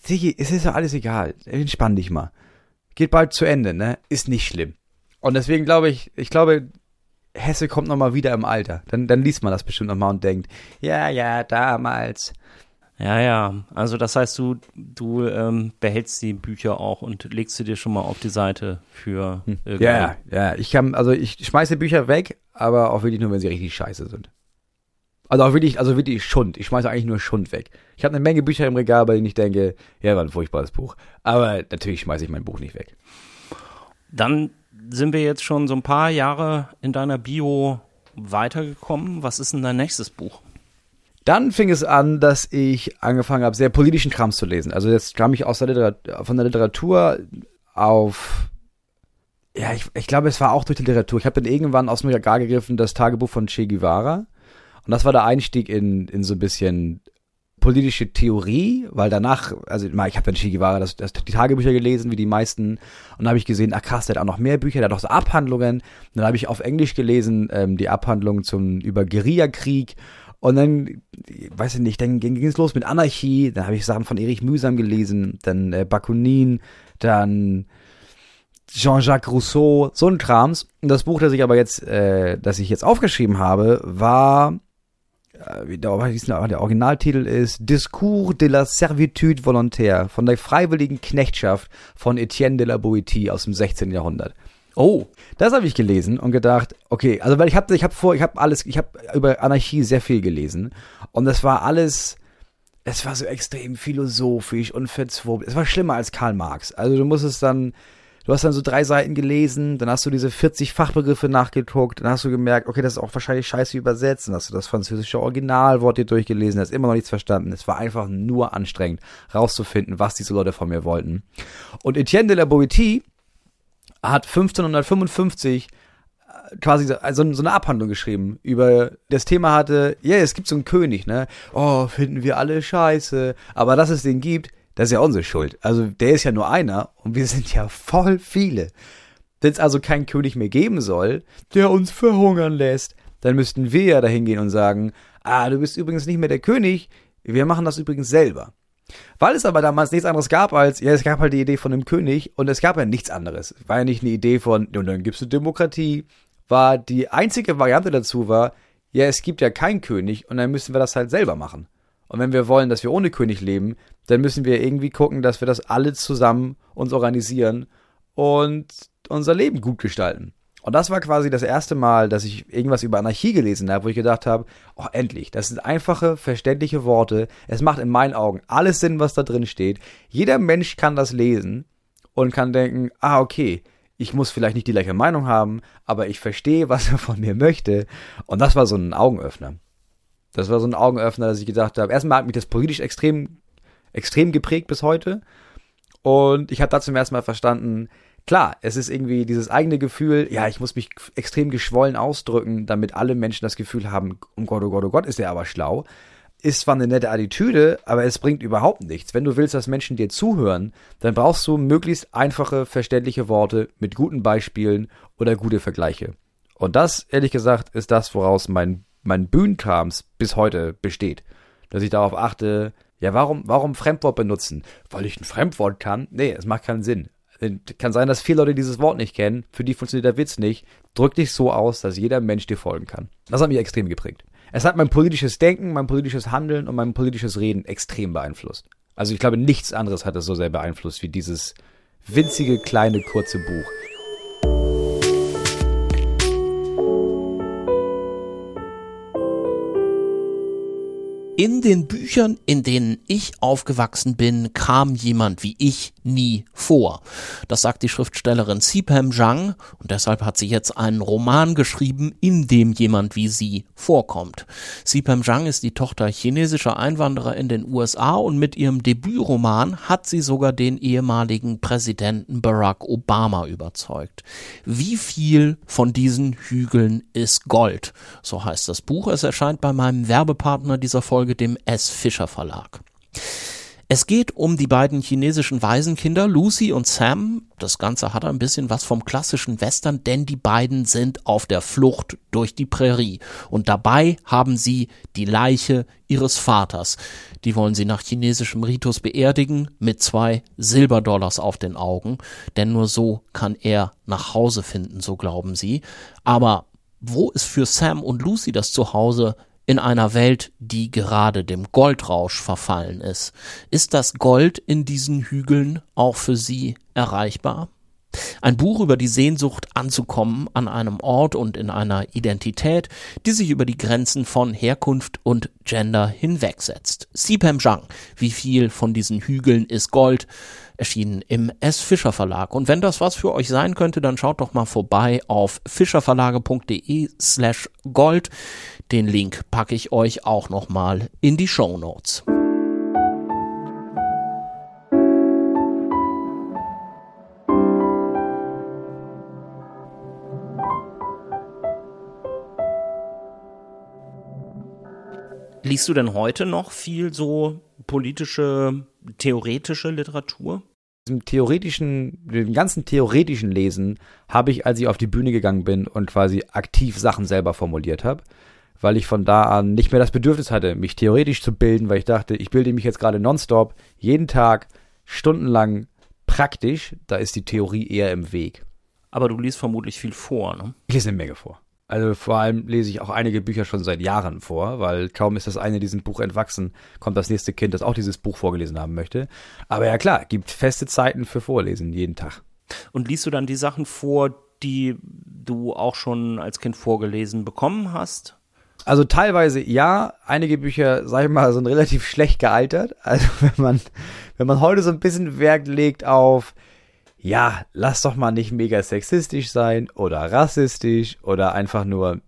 Digi, es ist doch alles egal, entspann dich mal. Geht bald zu Ende, ne? Ist nicht schlimm. Und deswegen glaube ich, ich glaube, Hesse kommt nochmal wieder im Alter. Dann, dann liest man das bestimmt nochmal und denkt, ja, ja, damals. Ja, ja. Also das heißt, du, du ähm, behältst die Bücher auch und legst sie dir schon mal auf die Seite für hm. Ja, ja. Ich kann, also ich schmeiße Bücher weg, aber auch wirklich nur, wenn sie richtig scheiße sind. Also auch wirklich, also wirklich Schund. Ich schmeiße eigentlich nur Schund weg. Ich habe eine Menge Bücher im Regal, bei denen ich denke, ja, war ein furchtbares Buch. Aber natürlich schmeiße ich mein Buch nicht weg. Dann sind wir jetzt schon so ein paar Jahre in deiner Bio weitergekommen. Was ist denn dein nächstes Buch? Dann fing es an, dass ich angefangen habe, sehr politischen Krams zu lesen. Also jetzt kam ich aus der Literatur, von der Literatur auf ja, ich, ich glaube, es war auch durch die Literatur. Ich habe dann irgendwann aus dem Regal gegriffen das Tagebuch von Che Guevara. Und das war der Einstieg in, in so ein bisschen politische Theorie, weil danach, also ich habe dann Che Guevara das, das, die Tagebücher gelesen, wie die meisten, und dann habe ich gesehen, ach krass, der hat auch noch mehr Bücher, der hat auch so Abhandlungen. Und dann habe ich auf Englisch gelesen, ähm, die Abhandlungen zum über Guerillakrieg und dann, weiß ich nicht, dann ging es los mit Anarchie, dann habe ich Sachen von Erich Mühsam gelesen, dann äh, Bakunin, dann Jean-Jacques Rousseau, so ein Krams. Und das Buch, das ich aber jetzt, äh, das ich jetzt aufgeschrieben habe, war, äh, der Originaltitel ist Discours de la Servitude Volontaire von der freiwilligen Knechtschaft von Etienne de la Boétie aus dem 16. Jahrhundert. Oh, das habe ich gelesen und gedacht, okay, also weil ich habe ich habe vor, ich habe alles, ich habe über Anarchie sehr viel gelesen und das war alles es war so extrem philosophisch und verzwobelt. Es war schlimmer als Karl Marx. Also du musstest dann du hast dann so drei Seiten gelesen, dann hast du diese 40 Fachbegriffe nachgeguckt, dann hast du gemerkt, okay, das ist auch wahrscheinlich scheiße übersetzt, dann hast du das französische Originalwort dir durchgelesen, hast immer noch nichts verstanden. Es war einfach nur anstrengend, rauszufinden, was diese Leute von mir wollten. Und Etienne de la Boétie hat 1555 äh, quasi so, also so eine Abhandlung geschrieben über das Thema hatte, ja, yeah, es gibt so einen König, ne? Oh, finden wir alle scheiße. Aber dass es den gibt, das ist ja unsere Schuld. Also der ist ja nur einer und wir sind ja voll viele. Wenn es also keinen König mehr geben soll, der uns verhungern lässt, dann müssten wir ja dahin gehen und sagen, ah, du bist übrigens nicht mehr der König, wir machen das übrigens selber. Weil es aber damals nichts anderes gab als, ja, es gab halt die Idee von einem König und es gab ja nichts anderes. War ja nicht eine Idee von, und dann gibst du Demokratie, war die einzige Variante dazu war, ja, es gibt ja keinen König und dann müssen wir das halt selber machen. Und wenn wir wollen, dass wir ohne König leben, dann müssen wir irgendwie gucken, dass wir das alle zusammen uns organisieren und unser Leben gut gestalten. Und das war quasi das erste Mal, dass ich irgendwas über Anarchie gelesen habe, wo ich gedacht habe, oh endlich, das sind einfache, verständliche Worte. Es macht in meinen Augen alles Sinn, was da drin steht. Jeder Mensch kann das lesen und kann denken, ah, okay, ich muss vielleicht nicht die gleiche Meinung haben, aber ich verstehe, was er von mir möchte. Und das war so ein Augenöffner. Das war so ein Augenöffner, dass ich gedacht habe, erstmal hat mich das politisch extrem, extrem geprägt bis heute. Und ich habe da zum ersten Mal verstanden, klar, es ist irgendwie dieses eigene Gefühl, ja, ich muss mich extrem geschwollen ausdrücken, damit alle Menschen das Gefühl haben, um Gott, oh Gott, oh Gott, ist der aber schlau. Ist zwar eine nette Attitüde, aber es bringt überhaupt nichts. Wenn du willst, dass Menschen dir zuhören, dann brauchst du möglichst einfache, verständliche Worte mit guten Beispielen oder gute Vergleiche. Und das, ehrlich gesagt, ist das, woraus mein, mein Bühnenkrams bis heute besteht. Dass ich darauf achte, ja, warum, warum Fremdwort benutzen? Weil ich ein Fremdwort kann? Nee, es macht keinen Sinn. Äh, kann sein, dass viele Leute dieses Wort nicht kennen. Für die funktioniert der Witz nicht. Drück dich so aus, dass jeder Mensch dir folgen kann. Das hat mich extrem geprägt. Es hat mein politisches Denken, mein politisches Handeln und mein politisches Reden extrem beeinflusst. Also ich glaube, nichts anderes hat es so sehr beeinflusst wie dieses winzige, kleine, kurze Buch. In den Büchern, in denen ich aufgewachsen bin, kam jemand wie ich nie vor. Das sagt die Schriftstellerin Sipam Zhang und deshalb hat sie jetzt einen Roman geschrieben, in dem jemand wie sie vorkommt. Sipam Zhang ist die Tochter chinesischer Einwanderer in den USA und mit ihrem Debütroman hat sie sogar den ehemaligen Präsidenten Barack Obama überzeugt. Wie viel von diesen Hügeln ist Gold? So heißt das Buch. Es erscheint bei meinem Werbepartner dieser Folge dem S. Fischer Verlag. Es geht um die beiden chinesischen Waisenkinder Lucy und Sam. Das Ganze hat ein bisschen was vom klassischen Western, denn die beiden sind auf der Flucht durch die Prärie. Und dabei haben sie die Leiche ihres Vaters. Die wollen sie nach chinesischem Ritus beerdigen mit zwei Silberdollars auf den Augen. Denn nur so kann er nach Hause finden, so glauben sie. Aber Wo ist für Sam und Lucy das Zuhause in einer Welt, die gerade dem Goldrausch verfallen ist? Ist das Gold in diesen Hügeln auch für sie erreichbar? Ein Buch über die Sehnsucht anzukommen an einem Ort und in einer Identität, die sich über die Grenzen von Herkunft und Gender hinwegsetzt. Sipem Zhang, wie viel von diesen Hügeln ist Gold, erschienen im S. Fischer Verlag. Und wenn das was für euch sein könnte, dann schaut doch mal vorbei auf fischerverlage.de slash gold. Den Link packe ich euch auch nochmal in die Show Notes. Liest du denn heute noch viel so politische, theoretische Literatur? Im theoretischen, dem ganzen theoretischen Lesen habe ich, als ich auf die Bühne gegangen bin und quasi aktiv Sachen selber formuliert habe, weil ich von da an nicht mehr das Bedürfnis hatte, mich theoretisch zu bilden, weil ich dachte, ich bilde mich jetzt gerade nonstop, jeden Tag, stundenlang praktisch, da ist die Theorie eher im Weg. Aber du liest vermutlich viel vor, ne? Ich lese eine Menge vor. Also vor allem lese ich auch einige Bücher schon seit Jahren vor, weil kaum ist das eine diesem Buch entwachsen, kommt das nächste Kind, das auch dieses Buch vorgelesen haben möchte. Aber ja klar, gibt feste Zeiten für Vorlesen jeden Tag. Und liest du dann die Sachen vor, die du auch schon als Kind vorgelesen bekommen hast? Also teilweise ja, einige Bücher, sag ich mal, sind relativ schlecht gealtert. Also wenn man, wenn man heute so ein bisschen Wert legt auf ja, lass doch mal nicht mega sexistisch sein oder rassistisch oder einfach nur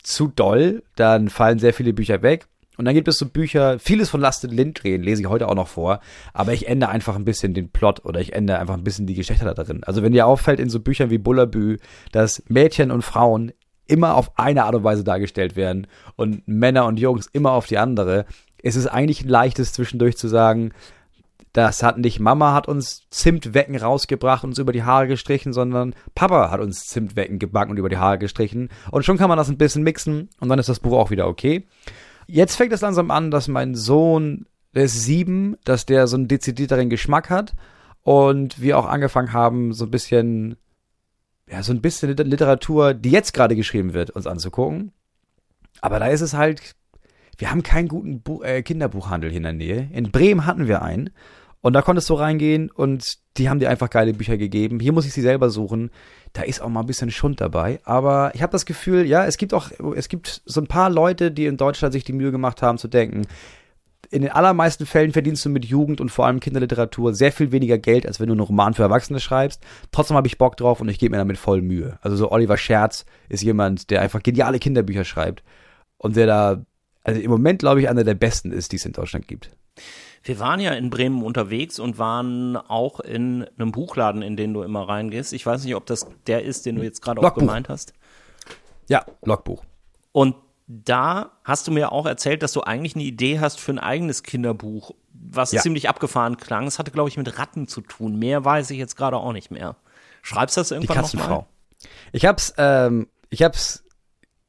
zu doll, dann fallen sehr viele Bücher weg. Und dann gibt es so Bücher, vieles von Lasted Lindgren lese ich heute auch noch vor, aber ich ändere einfach ein bisschen den Plot oder ich ändere einfach ein bisschen die Geschlechter da drin. Also wenn dir auffällt in so Büchern wie Bullabü, dass Mädchen und Frauen immer auf eine Art und Weise dargestellt werden und Männer und Jungs immer auf die andere, ist es eigentlich ein leichtes zwischendurch zu sagen, das hat nicht Mama hat uns Zimtwecken rausgebracht und uns über die Haare gestrichen, sondern Papa hat uns Zimtwecken gebacken und über die Haare gestrichen. Und schon kann man das ein bisschen mixen und dann ist das Buch auch wieder okay. Jetzt fängt es langsam an, dass mein Sohn, der ist sieben, dass der so einen dezidierteren Geschmack hat und wir auch angefangen haben, so ein bisschen, ja, so ein bisschen Literatur, die jetzt gerade geschrieben wird, uns anzugucken. Aber da ist es halt, wir haben keinen guten Bu äh, Kinderbuchhandel hier in der Nähe. In Bremen hatten wir einen und da konntest du reingehen und die haben dir einfach geile Bücher gegeben. Hier muss ich sie selber suchen. Da ist auch mal ein bisschen Schund dabei. Aber ich habe das Gefühl, ja, es gibt auch, es gibt so ein paar Leute, die in Deutschland sich die Mühe gemacht haben zu denken, in den allermeisten Fällen verdienst du mit Jugend und vor allem Kinderliteratur sehr viel weniger Geld, als wenn du einen Roman für Erwachsene schreibst. Trotzdem habe ich Bock drauf und ich gebe mir damit voll Mühe. Also so Oliver Scherz ist jemand, der einfach geniale Kinderbücher schreibt und der da, also im Moment glaube ich einer der besten ist, die es in Deutschland gibt. Wir waren ja in Bremen unterwegs und waren auch in einem Buchladen, in den du immer reingehst. Ich weiß nicht, ob das der ist, den du jetzt gerade auch gemeint hast. Ja, Logbuch. Und da hast du mir auch erzählt, dass du eigentlich eine Idee hast für ein eigenes Kinderbuch, was ja. ziemlich abgefahren klang. Es hatte, glaube ich, mit Ratten zu tun. Mehr weiß ich jetzt gerade auch nicht mehr. Schreibst du das irgendwann Die noch mal? Ich hab's, ähm, ich hab's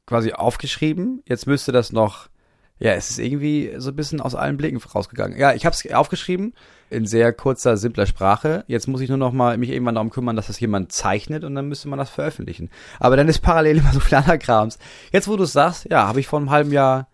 quasi aufgeschrieben. Jetzt müsste das noch ja, es ist irgendwie so ein bisschen aus allen Blicken rausgegangen. Ja, ich habe es aufgeschrieben in sehr kurzer, simpler Sprache. Jetzt muss ich nur noch mal mich irgendwann darum kümmern, dass das jemand zeichnet und dann müsste man das veröffentlichen. Aber dann ist parallel immer so viel Krams. Jetzt, wo du es sagst, ja, habe ich vor einem halben Jahr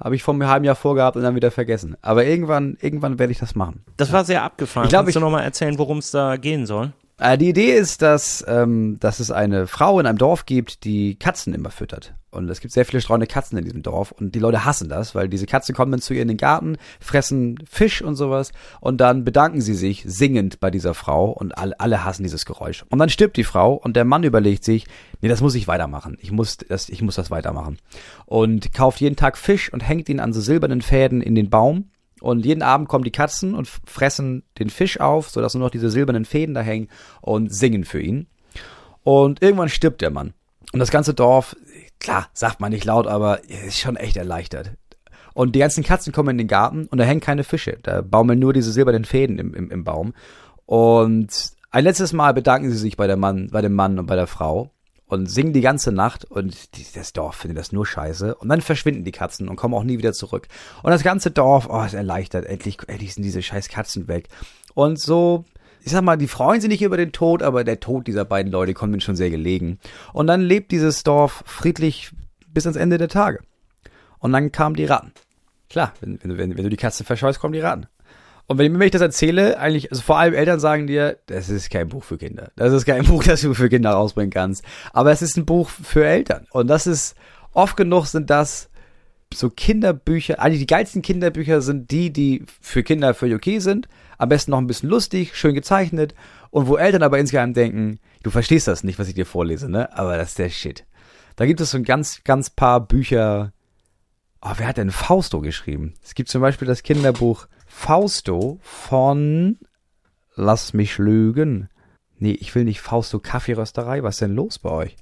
habe ich vor einem halben Jahr vorgehabt und dann wieder vergessen. Aber irgendwann, irgendwann werde ich das machen. Das war sehr abgefahren. Ich glaub, Kannst ich, du noch mal erzählen, worum es da gehen soll? Äh, die Idee ist, dass, ähm, dass es eine Frau in einem Dorf gibt, die Katzen immer füttert. Und es gibt sehr viele streunende Katzen in diesem Dorf. Und die Leute hassen das, weil diese Katzen kommen dann zu ihr in den Garten, fressen Fisch und sowas. Und dann bedanken sie sich singend bei dieser Frau. Und alle, alle hassen dieses Geräusch. Und dann stirbt die Frau und der Mann überlegt sich, nee, das muss ich weitermachen. Ich muss das, ich muss das weitermachen. Und kauft jeden Tag Fisch und hängt ihn an so silbernen Fäden in den Baum und jeden Abend kommen die Katzen und fressen den Fisch auf, sodass nur noch diese silbernen Fäden da hängen und singen für ihn. Und irgendwann stirbt der Mann. Und das ganze Dorf, klar, sagt man nicht laut, aber ist schon echt erleichtert. Und die ganzen Katzen kommen in den Garten und da hängen keine Fische. Da baumeln nur diese silbernen Fäden im, im, im Baum. Und ein letztes Mal bedanken sie sich bei, der Mann, bei dem Mann und bei der Frau und singen die ganze Nacht und die, das Dorf findet das nur scheiße. Und dann verschwinden die Katzen und kommen auch nie wieder zurück. Und das ganze Dorf, oh, ist erleichtert. Endlich, endlich sind diese scheiß Katzen weg. Und so, ich sag mal, die freuen sich nicht über den Tod, aber der Tod dieser beiden Leute kommt ihnen schon sehr gelegen. Und dann lebt dieses Dorf friedlich bis ans Ende der Tage. Und dann kamen die Ratten. Klar, wenn, wenn, wenn, wenn du die Katze verscheust, kommen die Ratten. Und wenn ich, wenn ich das erzähle, eigentlich, also vor allem Eltern sagen dir, das ist kein Buch für Kinder. Das ist kein Buch, das du für Kinder rausbringen kannst. Aber es ist ein Buch für Eltern. Und das ist, oft genug sind das so Kinderbücher, eigentlich die geilsten Kinderbücher sind die, die für Kinder völlig okay sind. Am besten noch ein bisschen lustig, schön gezeichnet. Und wo Eltern aber insgeheim denken, du verstehst das nicht, was ich dir vorlese, ne? Aber das ist der Shit. Da gibt es so ein ganz, ganz paar Bücher. Oh, wer hat denn Fausto geschrieben? Es gibt zum Beispiel das Kinderbuch Fausto von Lass mich lügen. Nee, ich will nicht Fausto Kaffeerösterei. Was ist denn los bei euch?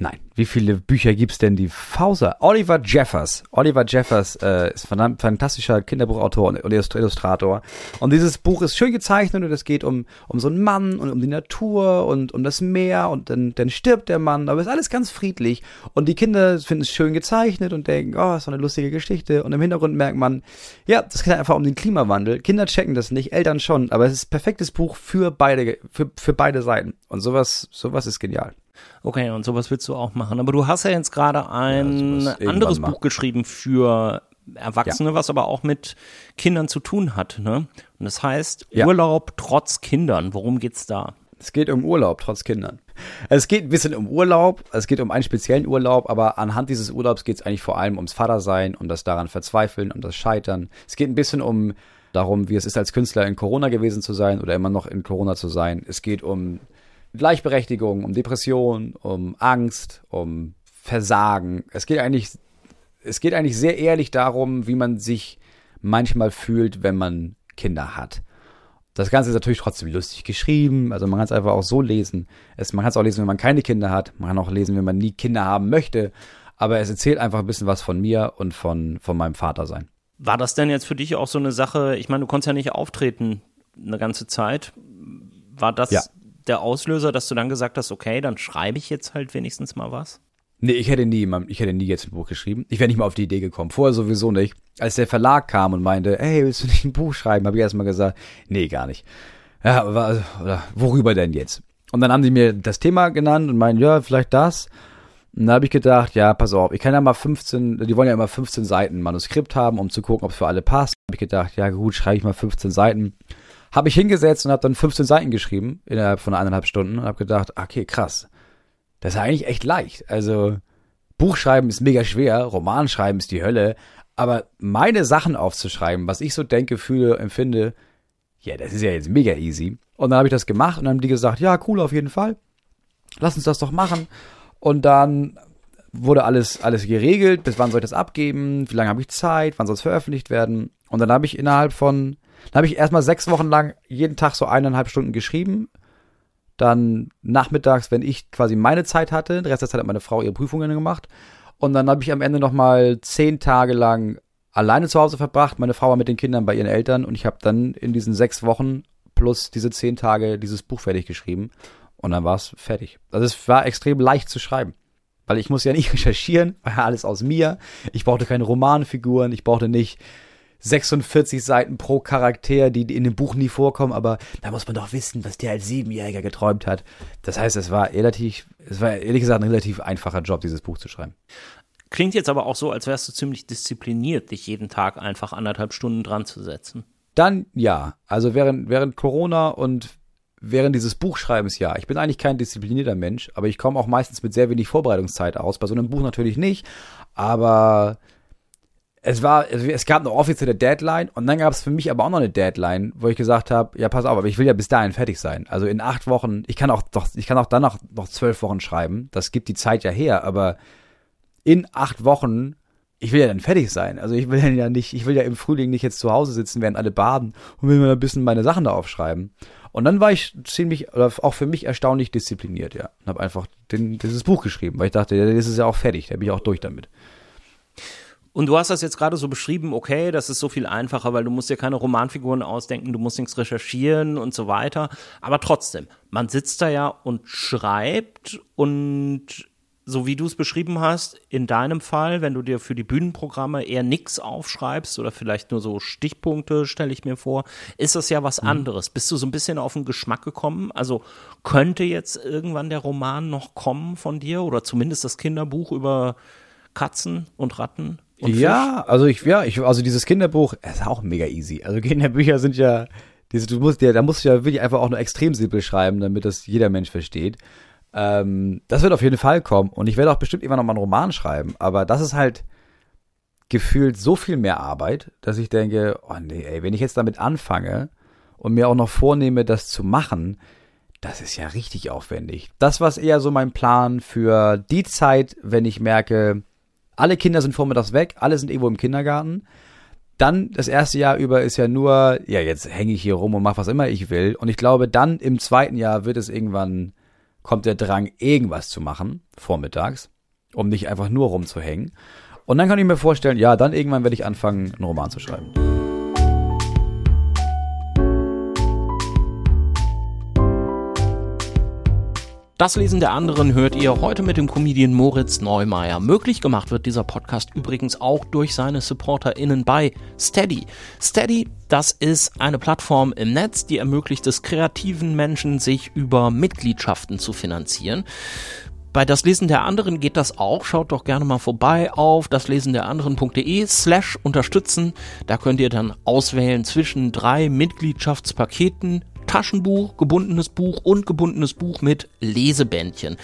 Nein. Wie viele Bücher gibt's denn, die Fauser? Oliver Jeffers. Oliver Jeffers äh, ist ein fantastischer Kinderbuchautor und Illustrator. Und dieses Buch ist schön gezeichnet und es geht um, um so einen Mann und um die Natur und um das Meer und dann, dann stirbt der Mann, aber es ist alles ganz friedlich. Und die Kinder finden es schön gezeichnet und denken, oh, ist so eine lustige Geschichte. Und im Hintergrund merkt man, ja, das geht einfach um den Klimawandel. Kinder checken das nicht, Eltern schon, aber es ist ein perfektes Buch für beide, für, für beide Seiten. Und sowas, sowas ist genial. Okay, und sowas willst du auch machen. Aber du hast ja jetzt gerade ein ja, anderes Buch geschrieben für Erwachsene, ja. was aber auch mit Kindern zu tun hat. Ne? Und das heißt ja. Urlaub trotz Kindern. Worum geht's da? Es geht um Urlaub trotz Kindern. Es geht ein bisschen um Urlaub, es geht um einen speziellen Urlaub, aber anhand dieses Urlaubs geht es eigentlich vor allem ums Vatersein, um das daran Verzweifeln, um das Scheitern. Es geht ein bisschen um darum, wie es ist, als Künstler in Corona gewesen zu sein oder immer noch in Corona zu sein. Es geht um Gleichberechtigung, um Depression, um Angst, um Versagen. Es geht eigentlich, es geht eigentlich sehr ehrlich darum, wie man sich manchmal fühlt, wenn man Kinder hat. Das Ganze ist natürlich trotzdem lustig geschrieben, also man kann es einfach auch so lesen. Es, man kann es auch lesen, wenn man keine Kinder hat. Man kann auch lesen, wenn man nie Kinder haben möchte. Aber es erzählt einfach ein bisschen was von mir und von, von meinem Vater sein. War das denn jetzt für dich auch so eine Sache? Ich meine, du konntest ja nicht auftreten eine ganze Zeit. War das ja der Auslöser, dass du dann gesagt hast, okay, dann schreibe ich jetzt halt wenigstens mal was? Nee, ich hätte nie, ich hätte nie jetzt ein Buch geschrieben. Ich wäre nicht mal auf die Idee gekommen. Vorher sowieso nicht. Als der Verlag kam und meinte, hey, willst du nicht ein Buch schreiben, habe ich erstmal gesagt, nee, gar nicht. Ja, aber, oder, worüber denn jetzt? Und dann haben die mir das Thema genannt und meinen, ja, vielleicht das. Und da habe ich gedacht, ja, pass auf, ich kann ja mal 15, die wollen ja immer 15 Seiten Manuskript haben, um zu gucken, ob es für alle passt. Habe ich gedacht, ja gut, schreibe ich mal 15 Seiten. Habe ich hingesetzt und habe dann 15 Seiten geschrieben innerhalb von eineinhalb Stunden und habe gedacht, okay, krass. Das ist eigentlich echt leicht. Also Buchschreiben ist mega schwer, Romanschreiben ist die Hölle, aber meine Sachen aufzuschreiben, was ich so denke, fühle, empfinde, ja, das ist ja jetzt mega easy. Und dann habe ich das gemacht und dann haben die gesagt, ja, cool, auf jeden Fall. Lass uns das doch machen. Und dann wurde alles, alles geregelt, bis wann soll ich das abgeben, wie lange habe ich Zeit, wann soll es veröffentlicht werden. Und dann habe ich innerhalb von dann habe ich erstmal sechs Wochen lang jeden Tag so eineinhalb Stunden geschrieben. Dann nachmittags, wenn ich quasi meine Zeit hatte, den Rest der Zeit hat meine Frau ihre Prüfungen gemacht. Und dann habe ich am Ende nochmal zehn Tage lang alleine zu Hause verbracht. Meine Frau war mit den Kindern bei ihren Eltern und ich habe dann in diesen sechs Wochen plus diese zehn Tage dieses Buch fertig geschrieben. Und dann war es fertig. Also es war extrem leicht zu schreiben. Weil ich muss ja nicht recherchieren, war ja alles aus mir. Ich brauchte keine Romanfiguren, ich brauchte nicht 46 Seiten pro Charakter, die in dem Buch nie vorkommen, aber da muss man doch wissen, was der als Siebenjähriger geträumt hat. Das heißt, es war relativ, es war ehrlich gesagt ein relativ einfacher Job, dieses Buch zu schreiben. Klingt jetzt aber auch so, als wärst du ziemlich diszipliniert, dich jeden Tag einfach anderthalb Stunden dran zu setzen. Dann ja. Also während, während Corona und während dieses Buchschreibens ja. Ich bin eigentlich kein disziplinierter Mensch, aber ich komme auch meistens mit sehr wenig Vorbereitungszeit aus. Bei so einem Buch natürlich nicht, aber es war, es gab eine offizielle Deadline und dann gab es für mich aber auch noch eine Deadline, wo ich gesagt habe, ja pass auf, aber ich will ja bis dahin fertig sein. Also in acht Wochen, ich kann auch doch, ich kann auch dann noch, noch zwölf Wochen schreiben. Das gibt die Zeit ja her, aber in acht Wochen, ich will ja dann fertig sein. Also ich will ja nicht, ich will ja im Frühling nicht jetzt zu Hause sitzen, während alle baden und will mir ein bisschen meine Sachen da aufschreiben. Und dann war ich ziemlich, oder auch für mich erstaunlich diszipliniert, ja. Und habe einfach den, dieses Buch geschrieben, weil ich dachte, ja, das ist ja auch fertig, da bin ich auch durch damit. Und du hast das jetzt gerade so beschrieben, okay, das ist so viel einfacher, weil du musst dir keine Romanfiguren ausdenken, du musst nichts recherchieren und so weiter. Aber trotzdem, man sitzt da ja und schreibt und so wie du es beschrieben hast, in deinem Fall, wenn du dir für die Bühnenprogramme eher nichts aufschreibst oder vielleicht nur so Stichpunkte, stelle ich mir vor, ist das ja was mhm. anderes. Bist du so ein bisschen auf den Geschmack gekommen? Also könnte jetzt irgendwann der Roman noch kommen von dir oder zumindest das Kinderbuch über Katzen und Ratten? Ja, Fisch? also ich, ja, ich, also dieses Kinderbuch, ist auch mega easy. Also Kinderbücher sind ja, diese, du musst ja, da musst du ja wirklich einfach auch nur extrem simpel schreiben, damit das jeder Mensch versteht. Ähm, das wird auf jeden Fall kommen und ich werde auch bestimmt immer noch mal einen Roman schreiben, aber das ist halt gefühlt so viel mehr Arbeit, dass ich denke, oh nee, ey, wenn ich jetzt damit anfange und mir auch noch vornehme, das zu machen, das ist ja richtig aufwendig. Das war eher so mein Plan für die Zeit, wenn ich merke, alle Kinder sind vormittags weg, alle sind irgendwo im Kindergarten. Dann das erste Jahr über ist ja nur, ja, jetzt hänge ich hier rum und mache was immer ich will. Und ich glaube, dann im zweiten Jahr wird es irgendwann kommt der Drang, irgendwas zu machen, vormittags, um nicht einfach nur rumzuhängen. Und dann kann ich mir vorstellen, ja, dann irgendwann werde ich anfangen, einen Roman zu schreiben. Das Lesen der anderen hört ihr heute mit dem Comedian Moritz Neumeier. Möglich gemacht wird dieser Podcast übrigens auch durch seine SupporterInnen bei Steady. Steady, das ist eine Plattform im Netz, die ermöglicht es kreativen Menschen, sich über Mitgliedschaften zu finanzieren. Bei das Lesen der anderen geht das auch. Schaut doch gerne mal vorbei auf daslesen der anderen.de slash unterstützen. Da könnt ihr dann auswählen zwischen drei Mitgliedschaftspaketen Taschenbuch, gebundenes Buch und gebundenes Buch mit Lesebändchen.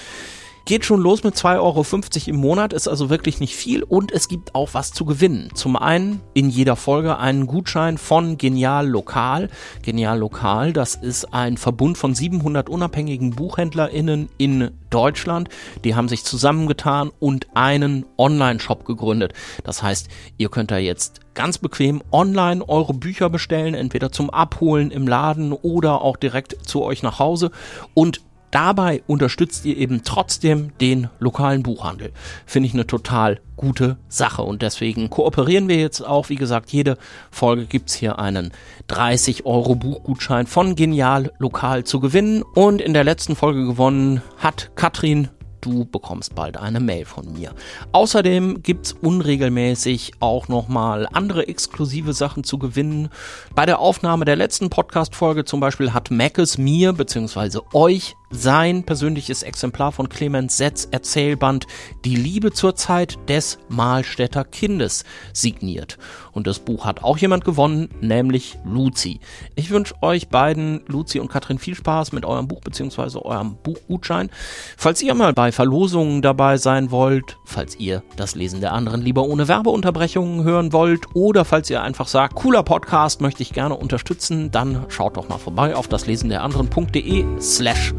Geht schon los mit 2,50 Euro im Monat, ist also wirklich nicht viel und es gibt auch was zu gewinnen. Zum einen in jeder Folge einen Gutschein von Genial Lokal. Genial Lokal, das ist ein Verbund von 700 unabhängigen BuchhändlerInnen in Deutschland. Die haben sich zusammengetan und einen Online-Shop gegründet. Das heißt, ihr könnt da jetzt ganz bequem online eure Bücher bestellen, entweder zum Abholen im Laden oder auch direkt zu euch nach Hause und Dabei unterstützt ihr eben trotzdem den lokalen Buchhandel. Finde ich eine total gute Sache und deswegen kooperieren wir jetzt auch. Wie gesagt, jede Folge gibt's hier einen 30 Euro Buchgutschein von Genial Lokal zu gewinnen und in der letzten Folge gewonnen hat Katrin du bekommst bald eine Mail von mir. Außerdem gibt's unregelmäßig auch nochmal andere exklusive Sachen zu gewinnen. Bei der Aufnahme der letzten Podcast-Folge zum Beispiel hat Mac es mir bzw. euch sein persönliches Exemplar von Clemens Setz Erzählband Die Liebe zur Zeit des Mahlstädter Kindes signiert. Und das Buch hat auch jemand gewonnen, nämlich Luzi. Ich wünsche euch beiden, Luzi und Katrin, viel Spaß mit eurem Buch bzw. eurem Buchgutschein. Falls ihr mal bei Verlosungen dabei sein wollt, falls ihr das Lesen der anderen lieber ohne Werbeunterbrechungen hören wollt oder falls ihr einfach sagt, cooler Podcast möchte ich gerne unterstützen, dann schaut doch mal vorbei auf das Lesen der anderen.de slash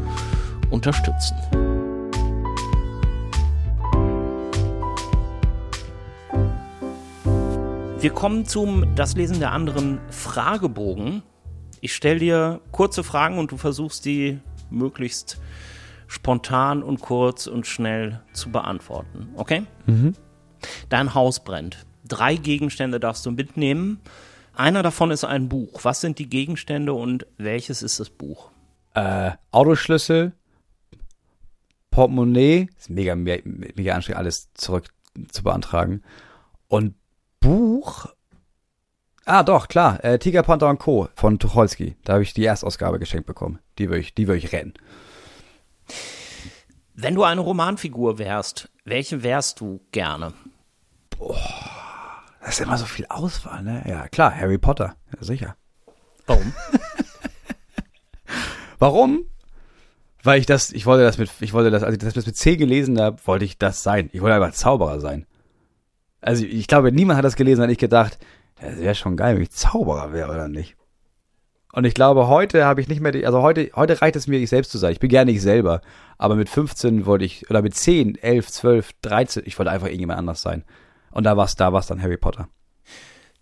unterstützen. Wir kommen zum Das Lesen der anderen Fragebogen. Ich stelle dir kurze Fragen und du versuchst die möglichst spontan und kurz und schnell zu beantworten. Okay? Mhm. Dein Haus brennt. Drei Gegenstände darfst du mitnehmen. Einer davon ist ein Buch. Was sind die Gegenstände und welches ist das Buch? Äh, Autoschlüssel, Portemonnaie, ist mega, mega anstrengend, alles zurück zu beantragen. Und Buch, ah doch, klar, äh, Tiger Panther und Co. von Tucholsky. Da habe ich die Erstausgabe geschenkt bekommen. Die würde ich, die würde ich rennen. Wenn du eine Romanfigur wärst, welche wärst du gerne? Boah, das ist immer so viel Auswahl, ne? Ja, klar, Harry Potter, ja, sicher. Warum? Warum? Weil ich das, ich wollte das mit, ich wollte das, als ich das mit C gelesen habe, wollte ich das sein. Ich wollte einfach Zauberer sein. Also ich glaube, niemand hat das gelesen, hat ich gedacht, es wäre schon geil, wenn ich Zauberer wäre oder nicht. Und ich glaube, heute habe ich nicht mehr, die, also heute, heute reicht es mir, ich selbst zu sein. Ich bin gerne ich selber. Aber mit 15 wollte ich, oder mit 10, 11, 12, 13, ich wollte einfach irgendjemand anders sein. Und da war es, da war es dann Harry Potter.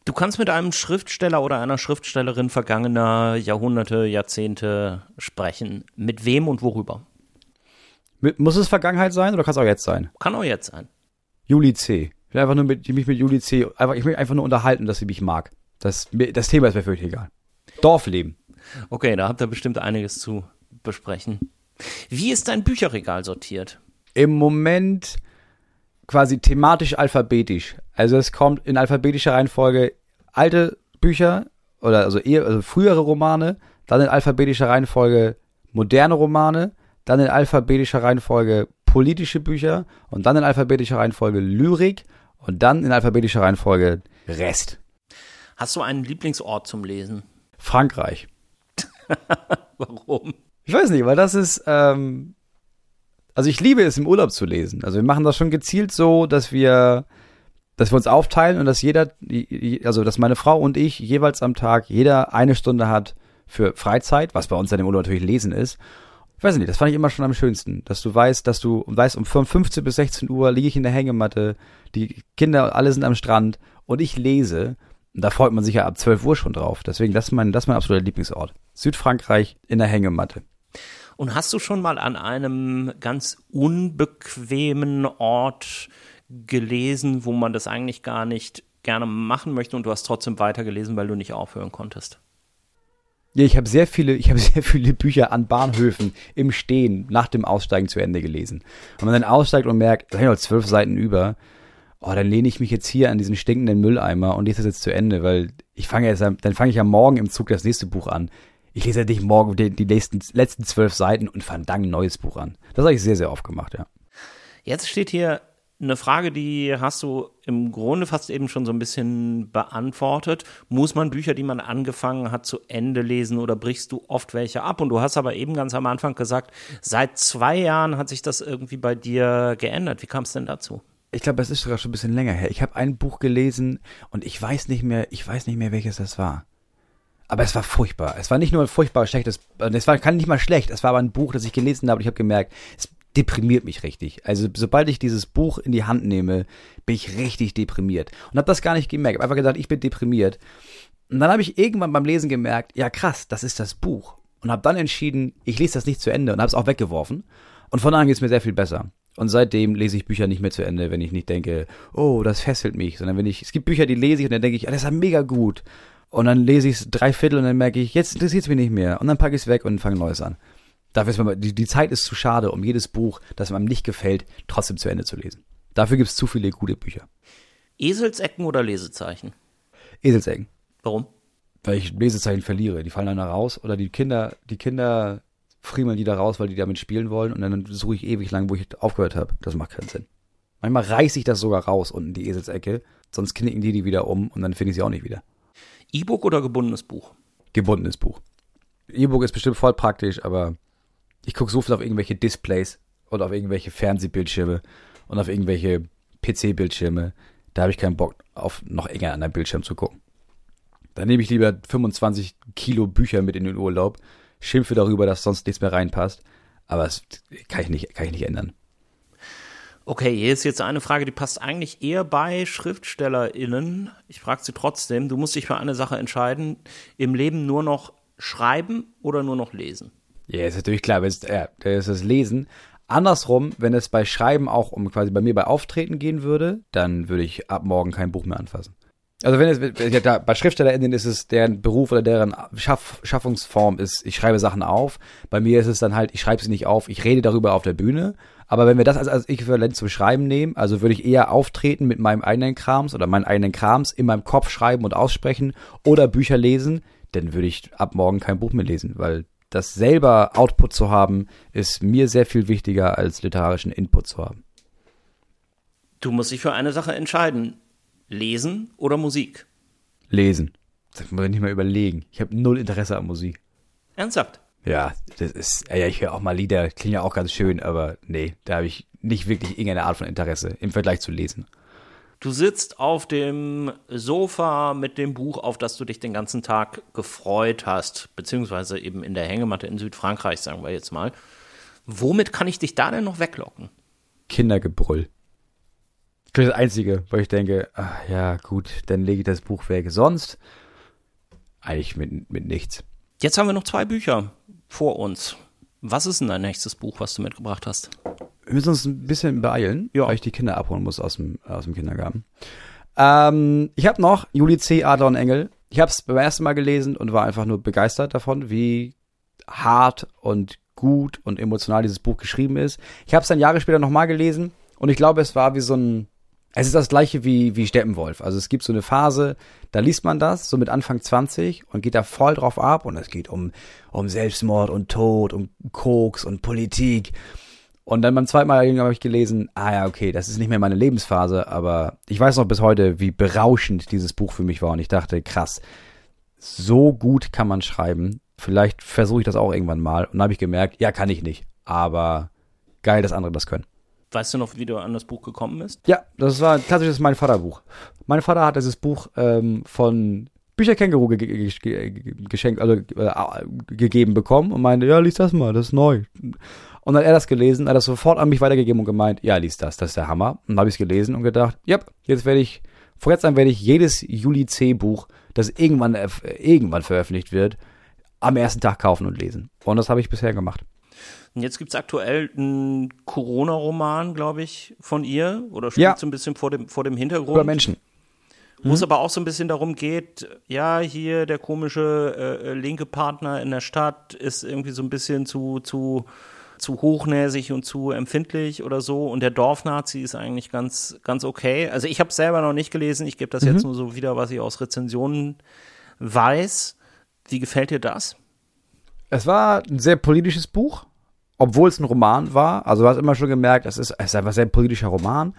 Du kannst mit einem Schriftsteller oder einer Schriftstellerin vergangener Jahrhunderte, Jahrzehnte sprechen. Mit wem und worüber? Muss es Vergangenheit sein oder kann es auch jetzt sein? Kann auch jetzt sein. Juli C. Ich will einfach nur mit, mich mit Juli C. Einfach, ich will einfach nur unterhalten, dass sie mich mag. Das, das Thema ist mir völlig egal. Dorfleben. Okay, da habt ihr bestimmt einiges zu besprechen. Wie ist dein Bücherregal sortiert? Im Moment quasi thematisch alphabetisch. Also es kommt in alphabetischer Reihenfolge alte Bücher oder also eher also frühere Romane, dann in alphabetischer Reihenfolge moderne Romane, dann in alphabetischer Reihenfolge politische Bücher und dann in alphabetischer Reihenfolge Lyrik und dann in alphabetischer Reihenfolge Rest. Hast du einen Lieblingsort zum Lesen? Frankreich. Warum? Ich weiß nicht, weil das ist, ähm, also ich liebe es im Urlaub zu lesen. Also wir machen das schon gezielt so, dass wir, dass wir uns aufteilen und dass jeder, also dass meine Frau und ich jeweils am Tag jeder eine Stunde hat für Freizeit, was bei uns dann im Urlaub natürlich Lesen ist. Ich weiß nicht, das fand ich immer schon am schönsten, dass du weißt, dass du weißt, um 15 bis 16 Uhr liege ich in der Hängematte, die Kinder alle sind am Strand und ich lese. Und da freut man sich ja ab 12 Uhr schon drauf. Deswegen, das ist mein, das ist mein absoluter Lieblingsort. Südfrankreich in der Hängematte. Und hast du schon mal an einem ganz unbequemen Ort gelesen, wo man das eigentlich gar nicht gerne machen möchte und du hast trotzdem weitergelesen, weil du nicht aufhören konntest? Ja, ich habe sehr viele, ich habe sehr viele Bücher an Bahnhöfen im Stehen nach dem Aussteigen zu Ende gelesen. Und man dann aussteigt und merkt, da sind noch zwölf Seiten über. Oh, dann lehne ich mich jetzt hier an diesen stinkenden Mülleimer und lese das jetzt zu Ende, weil ich fange jetzt, dann fange ich ja morgen im Zug das nächste Buch an. Ich lese ja nicht morgen die, die nächsten, letzten zwölf Seiten und fange dann ein neues Buch an. Das habe ich sehr, sehr oft gemacht, ja. Jetzt steht hier eine Frage, die hast du im Grunde fast eben schon so ein bisschen beantwortet. Muss man Bücher, die man angefangen hat, zu Ende lesen oder brichst du oft welche ab? Und du hast aber eben ganz am Anfang gesagt, seit zwei Jahren hat sich das irgendwie bei dir geändert. Wie kam es denn dazu? Ich glaube, es ist sogar schon ein bisschen länger her. Ich habe ein Buch gelesen und ich weiß nicht mehr, ich weiß nicht mehr, welches das war. Aber es war furchtbar. Es war nicht nur ein furchtbar schlechtes, es war kann nicht mal schlecht. Es war aber ein Buch, das ich gelesen habe und ich habe gemerkt, es deprimiert mich richtig. Also sobald ich dieses Buch in die Hand nehme, bin ich richtig deprimiert. Und habe das gar nicht gemerkt. Hab einfach gedacht, ich bin deprimiert. Und dann habe ich irgendwann beim Lesen gemerkt, ja krass, das ist das Buch. Und habe dann entschieden, ich lese das nicht zu Ende und habe es auch weggeworfen. Und von da an geht es mir sehr viel besser. Und seitdem lese ich Bücher nicht mehr zu Ende, wenn ich nicht denke, oh, das fesselt mich, sondern wenn ich, es gibt Bücher, die lese ich und dann denke ich, ah, das ist ja mega gut. Und dann lese ich es drei Viertel und dann merke ich, jetzt interessiert es mich nicht mehr. Und dann packe ich es weg und fange Neues an. Dafür ist man, die, die Zeit ist zu schade, um jedes Buch, das einem nicht gefällt, trotzdem zu Ende zu lesen. Dafür gibt es zu viele gute Bücher. Eselsecken oder Lesezeichen? Eselsecken. Warum? Weil ich Lesezeichen verliere. Die fallen dann da raus oder die Kinder, die Kinder friemeln die da raus, weil die damit spielen wollen und dann suche ich ewig lang, wo ich aufgehört habe. Das macht keinen Sinn. Manchmal reiße ich das sogar raus unten die Eselsecke, sonst knicken die die wieder um und dann finde ich sie auch nicht wieder. E-Book oder gebundenes Buch? Gebundenes Buch. E-Book ist bestimmt voll praktisch, aber ich gucke so viel auf irgendwelche Displays und auf irgendwelche Fernsehbildschirme und auf irgendwelche PC-Bildschirme. Da habe ich keinen Bock, auf noch enger an einem Bildschirm zu gucken. Dann nehme ich lieber 25 Kilo Bücher mit in den Urlaub, schimpfe darüber, dass sonst nichts mehr reinpasst. Aber das kann ich nicht, kann ich nicht ändern. Okay, hier ist jetzt eine Frage, die passt eigentlich eher bei SchriftstellerInnen. Ich frage sie trotzdem. Du musst dich für eine Sache entscheiden. Im Leben nur noch schreiben oder nur noch lesen? Ja, ist natürlich klar, ist, ja, das ist das Lesen. Andersrum, wenn es bei Schreiben auch um quasi bei mir bei Auftreten gehen würde, dann würde ich ab morgen kein Buch mehr anfassen. Also wenn es ja, da, bei SchriftstellerInnen ist es deren Beruf oder deren Schaff, Schaffungsform ist, ich schreibe Sachen auf. Bei mir ist es dann halt, ich schreibe sie nicht auf, ich rede darüber auf der Bühne. Aber wenn wir das als, als Äquivalent zum Schreiben nehmen, also würde ich eher auftreten mit meinem eigenen Krams oder meinen eigenen Krams in meinem Kopf schreiben und aussprechen oder Bücher lesen, dann würde ich ab morgen kein Buch mehr lesen, weil das selber Output zu haben, ist mir sehr viel wichtiger als literarischen Input zu haben. Du musst dich für eine Sache entscheiden. Lesen oder Musik? Lesen. Das muss ich nicht mal überlegen. Ich habe null Interesse an Musik. Ernsthaft? Ja, das ist, ja, ich höre auch mal Lieder, klingt ja auch ganz schön, aber nee, da habe ich nicht wirklich irgendeine Art von Interesse im Vergleich zu lesen. Du sitzt auf dem Sofa mit dem Buch, auf das du dich den ganzen Tag gefreut hast, beziehungsweise eben in der Hängematte in Südfrankreich, sagen wir jetzt mal. Womit kann ich dich da denn noch weglocken? Kindergebrüll. Das ist das Einzige, wo ich denke, ach, ja gut, dann lege ich das Buch weg. Sonst eigentlich mit, mit nichts. Jetzt haben wir noch zwei Bücher vor uns. Was ist denn dein nächstes Buch, was du mitgebracht hast? Wir müssen uns ein bisschen beeilen, ja. weil ich die Kinder abholen muss aus dem, aus dem Kindergarten. Ähm, ich habe noch Juli C. Adler und Engel. Ich habe es beim ersten Mal gelesen und war einfach nur begeistert davon, wie hart und gut und emotional dieses Buch geschrieben ist. Ich habe es dann Jahre später nochmal gelesen und ich glaube, es war wie so ein, es ist das gleiche wie, wie Steppenwolf. Also es gibt so eine Phase, da liest man das, so mit Anfang 20 und geht da voll drauf ab und es geht um, um Selbstmord und Tod und Koks und Politik. Und dann beim zweiten Mal habe ich gelesen, ah ja, okay, das ist nicht mehr meine Lebensphase, aber ich weiß noch bis heute, wie berauschend dieses Buch für mich war und ich dachte, krass, so gut kann man schreiben. Vielleicht versuche ich das auch irgendwann mal. Und dann habe ich gemerkt, ja, kann ich nicht. Aber geil, dass andere das können. Weißt du noch, wie du an das Buch gekommen bist? Ja, das war ein klassisches Mein Vaterbuch. Mein Vater hat dieses Buch ähm, von Bücherkänguru ge ge ge geschenkt, also äh, gegeben bekommen und meinte, ja, lies das mal, das ist neu. Und dann hat er das gelesen, hat das sofort an mich weitergegeben und gemeint, ja, lies das, das ist der Hammer. Und dann habe ich es gelesen und gedacht, ja, jetzt werde ich, vor jetzt an werde ich jedes Juli C Buch, das irgendwann, äh, irgendwann veröffentlicht wird, am ersten Tag kaufen und lesen. Und das habe ich bisher gemacht. Und jetzt gibt es aktuell einen Corona-Roman, glaube ich, von ihr. Oder spielt ja. so ein bisschen vor dem, vor dem Hintergrund. Über Menschen. Wo es aber auch so ein bisschen darum geht, ja, hier der komische äh, äh, linke Partner in der Stadt ist irgendwie so ein bisschen zu, zu, zu hochnäsig und zu empfindlich oder so. Und der Dorfnazi ist eigentlich ganz, ganz okay. Also ich habe es selber noch nicht gelesen. Ich gebe das mhm. jetzt nur so wieder, was ich aus Rezensionen weiß. Wie gefällt dir das? Es war ein sehr politisches Buch, obwohl es ein Roman war. Also du hast immer schon gemerkt, es ist, es ist einfach ein sehr politischer Roman.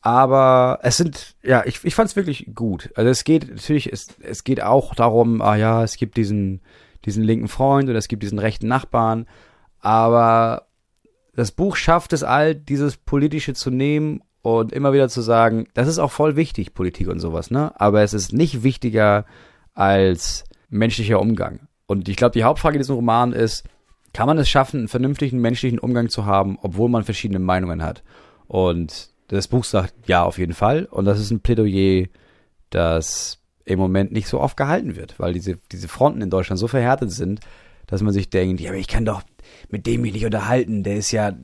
Aber es sind, ja, ich, ich fand es wirklich gut. Also es geht natürlich, es, es geht auch darum, ah ja, es gibt diesen, diesen linken Freund und es gibt diesen rechten Nachbarn. Aber das Buch schafft es all, dieses Politische zu nehmen und immer wieder zu sagen, das ist auch voll wichtig, Politik und sowas, ne? Aber es ist nicht wichtiger als menschlicher Umgang. Und ich glaube, die Hauptfrage in diesem Roman ist, kann man es schaffen, einen vernünftigen menschlichen Umgang zu haben, obwohl man verschiedene Meinungen hat? Und das Buch sagt ja auf jeden Fall. Und das ist ein Plädoyer, das im Moment nicht so oft gehalten wird, weil diese, diese Fronten in Deutschland so verhärtet sind, dass man sich denkt, ja, aber ich kann doch mit dem mich nicht unterhalten, der ist ja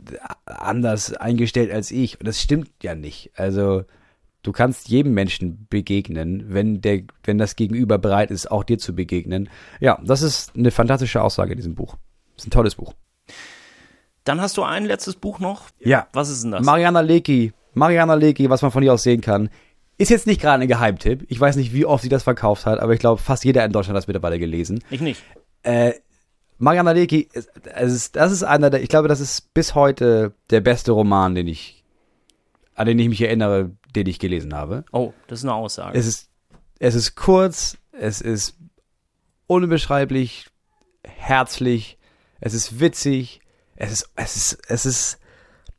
anders eingestellt als ich. Und das stimmt ja nicht. Also, du kannst jedem Menschen begegnen, wenn der, wenn das Gegenüber bereit ist, auch dir zu begegnen. Ja, das ist eine fantastische Aussage in diesem Buch. Das ist ein tolles Buch. Dann hast du ein letztes Buch noch. Ja. Was ist denn das? Mariana Lecki. Mariana Lecki, was man von ihr aus sehen kann. Ist jetzt nicht gerade ein Geheimtipp. Ich weiß nicht, wie oft sie das verkauft hat, aber ich glaube, fast jeder in Deutschland hat es mittlerweile gelesen. Ich nicht. Äh, Mariana Lecki, das ist einer der, ich glaube, das ist bis heute der beste Roman, den ich, an den ich mich erinnere, den ich gelesen habe. Oh, das ist eine Aussage. Es ist, es ist kurz, es ist unbeschreiblich, herzlich, es ist witzig, es ist, es ist, es ist,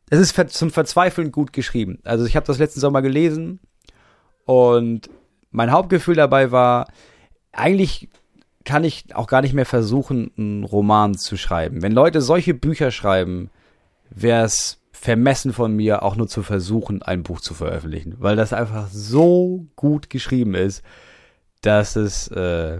es ist zum Verzweifeln gut geschrieben. Also ich habe das letzten Sommer gelesen und mein Hauptgefühl dabei war, eigentlich kann ich auch gar nicht mehr versuchen, einen Roman zu schreiben. Wenn Leute solche Bücher schreiben, wäre es vermessen von mir, auch nur zu versuchen, ein Buch zu veröffentlichen, weil das einfach so gut geschrieben ist, dass es, äh,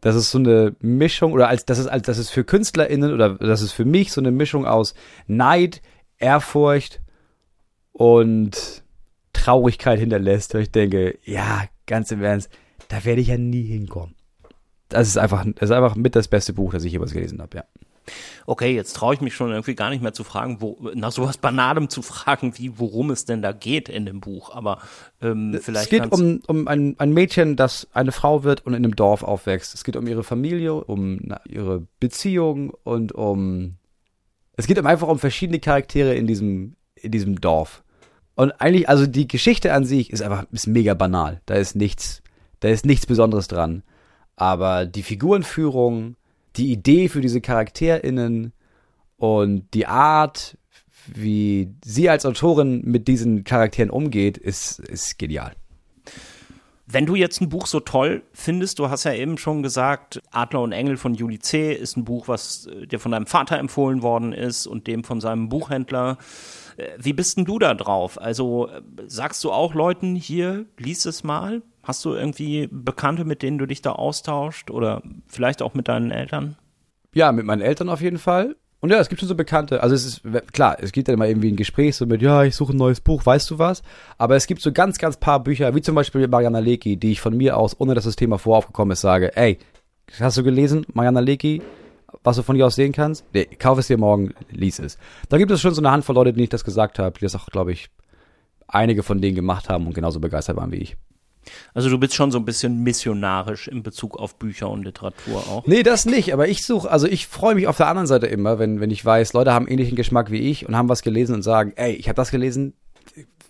dass es so eine Mischung oder als dass es als dass es für KünstlerInnen oder dass es für mich so eine Mischung aus Neid, Ehrfurcht und Traurigkeit hinterlässt, weil ich denke, ja, ganz im Ernst, da werde ich ja nie hinkommen. Das ist einfach, das ist einfach mit das beste Buch, das ich jemals gelesen habe, ja okay, jetzt traue ich mich schon irgendwie gar nicht mehr zu fragen, wo, nach sowas Banalem zu fragen, wie worum es denn da geht in dem Buch. Aber ähm, vielleicht. Es geht um, um ein, ein Mädchen, das eine Frau wird und in einem Dorf aufwächst. Es geht um ihre Familie, um na, ihre Beziehung und um. Es geht um einfach um verschiedene Charaktere in diesem, in diesem Dorf. Und eigentlich, also die Geschichte an sich ist einfach, ist mega banal. Da ist nichts, da ist nichts Besonderes dran. Aber die Figurenführung, die Idee für diese CharakterInnen und die Art, wie sie als Autorin mit diesen Charakteren umgeht, ist, ist genial. Wenn du jetzt ein Buch so toll findest, du hast ja eben schon gesagt, Adler und Engel von Juli C. ist ein Buch, was äh, dir von deinem Vater empfohlen worden ist und dem von seinem Buchhändler. Äh, wie bist denn du da drauf? Also äh, sagst du auch Leuten hier, lies es mal? Hast du irgendwie Bekannte, mit denen du dich da austauscht oder vielleicht auch mit deinen Eltern? Ja, mit meinen Eltern auf jeden Fall. Und ja, es gibt schon so Bekannte. Also es ist klar, es gibt dann immer irgendwie ein Gespräch so mit, ja, ich suche ein neues Buch, weißt du was? Aber es gibt so ganz, ganz paar Bücher, wie zum Beispiel Mariana Lecki, die ich von mir aus, ohne dass das Thema voraufgekommen ist, sage, ey, hast du gelesen, Mariana Lecki? was du von dir aus sehen kannst? Nee, kauf es dir morgen, lies es. Da gibt es schon so eine Handvoll Leute, denen ich das gesagt habe, die das auch, glaube ich, einige von denen gemacht haben und genauso begeistert waren wie ich. Also du bist schon so ein bisschen missionarisch in Bezug auf Bücher und Literatur auch. Nee, das nicht, aber ich suche, also ich freue mich auf der anderen Seite immer, wenn, wenn ich weiß, Leute haben ähnlichen Geschmack wie ich und haben was gelesen und sagen, ey, ich habe das gelesen,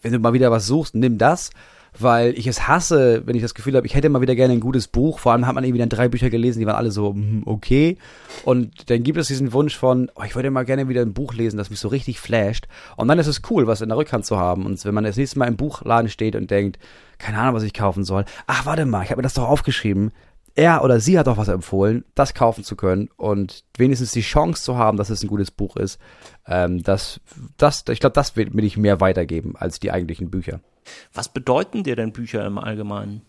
wenn du mal wieder was suchst, nimm das weil ich es hasse, wenn ich das Gefühl habe, ich hätte mal wieder gerne ein gutes Buch. Vor allem hat man irgendwie dann drei Bücher gelesen, die waren alle so mm, okay. Und dann gibt es diesen Wunsch von, oh, ich würde mal gerne wieder ein Buch lesen, das mich so richtig flasht. Und dann ist es cool, was in der Rückhand zu haben. Und wenn man das nächste Mal im Buchladen steht und denkt, keine Ahnung, was ich kaufen soll. Ach, warte mal, ich habe mir das doch aufgeschrieben. Er oder sie hat doch was empfohlen, das kaufen zu können und wenigstens die Chance zu haben, dass es ein gutes Buch ist. Ähm, das, das, ich glaube, das will, will ich mehr weitergeben als die eigentlichen Bücher. Was bedeuten dir denn Bücher im Allgemeinen?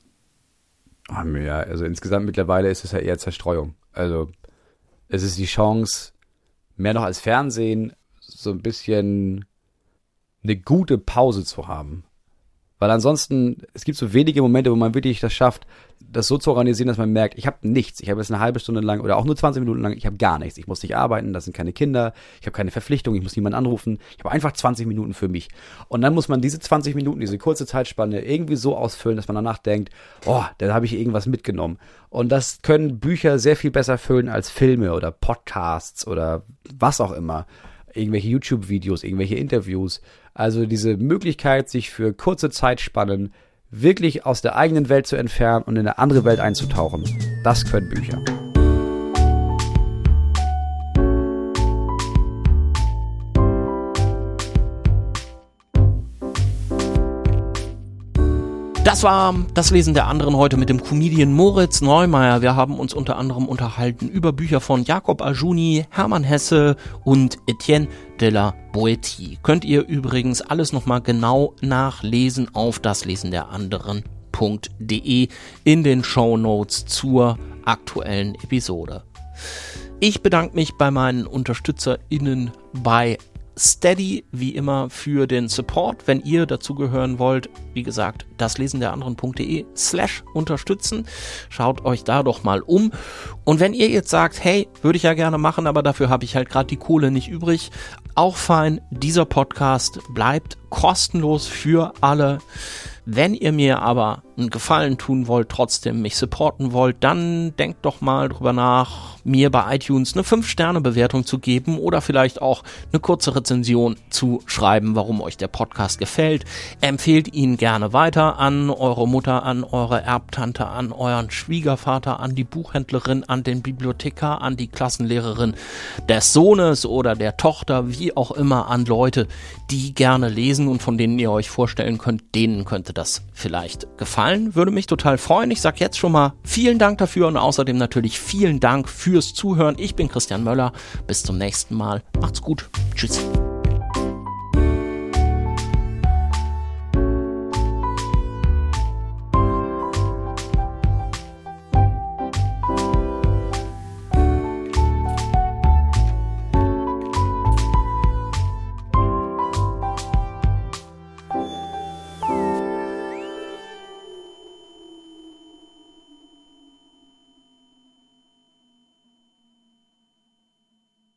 Oh, ja, also insgesamt mittlerweile ist es ja eher Zerstreuung. Also es ist die Chance, mehr noch als Fernsehen, so ein bisschen eine gute Pause zu haben. Weil ansonsten, es gibt so wenige Momente, wo man wirklich das schafft, das so zu organisieren, dass man merkt, ich habe nichts. Ich habe jetzt eine halbe Stunde lang oder auch nur 20 Minuten lang, ich habe gar nichts. Ich muss nicht arbeiten, das sind keine Kinder, ich habe keine Verpflichtung, ich muss niemanden anrufen. Ich habe einfach 20 Minuten für mich. Und dann muss man diese 20 Minuten, diese kurze Zeitspanne irgendwie so ausfüllen, dass man danach denkt, oh, da habe ich irgendwas mitgenommen. Und das können Bücher sehr viel besser füllen als Filme oder Podcasts oder was auch immer. Irgendwelche YouTube-Videos, irgendwelche Interviews. Also diese Möglichkeit, sich für kurze Zeitspannen wirklich aus der eigenen Welt zu entfernen und in eine andere Welt einzutauchen, das können Bücher. Das war das Lesen der anderen heute mit dem Comedian Moritz Neumeier. Wir haben uns unter anderem unterhalten über Bücher von Jakob Ajuni, Hermann Hesse und Etienne de la Boetie. Könnt ihr übrigens alles nochmal genau nachlesen auf das Lesen der anderen.de in den Show Notes zur aktuellen Episode. Ich bedanke mich bei meinen UnterstützerInnen bei Steady wie immer für den Support. Wenn ihr dazugehören wollt, wie gesagt, das lesen der slash unterstützen. Schaut euch da doch mal um. Und wenn ihr jetzt sagt, hey, würde ich ja gerne machen, aber dafür habe ich halt gerade die Kohle nicht übrig, auch fein. Dieser Podcast bleibt kostenlos für alle. Wenn ihr mir aber einen Gefallen tun wollt, trotzdem mich supporten wollt, dann denkt doch mal drüber nach, mir bei iTunes eine 5-Sterne-Bewertung zu geben oder vielleicht auch eine kurze Rezension zu schreiben, warum euch der Podcast gefällt. Empfehlt ihn gerne weiter an eure Mutter, an eure Erbtante, an euren Schwiegervater, an die Buchhändlerin, an den Bibliothekar, an die Klassenlehrerin des Sohnes oder der Tochter, wie auch immer, an Leute, die gerne lesen und von denen ihr euch vorstellen könnt, denen könnte das vielleicht gefallen. Würde mich total freuen. Ich sage jetzt schon mal vielen Dank dafür und außerdem natürlich vielen Dank fürs Zuhören. Ich bin Christian Möller. Bis zum nächsten Mal. Macht's gut. Tschüss.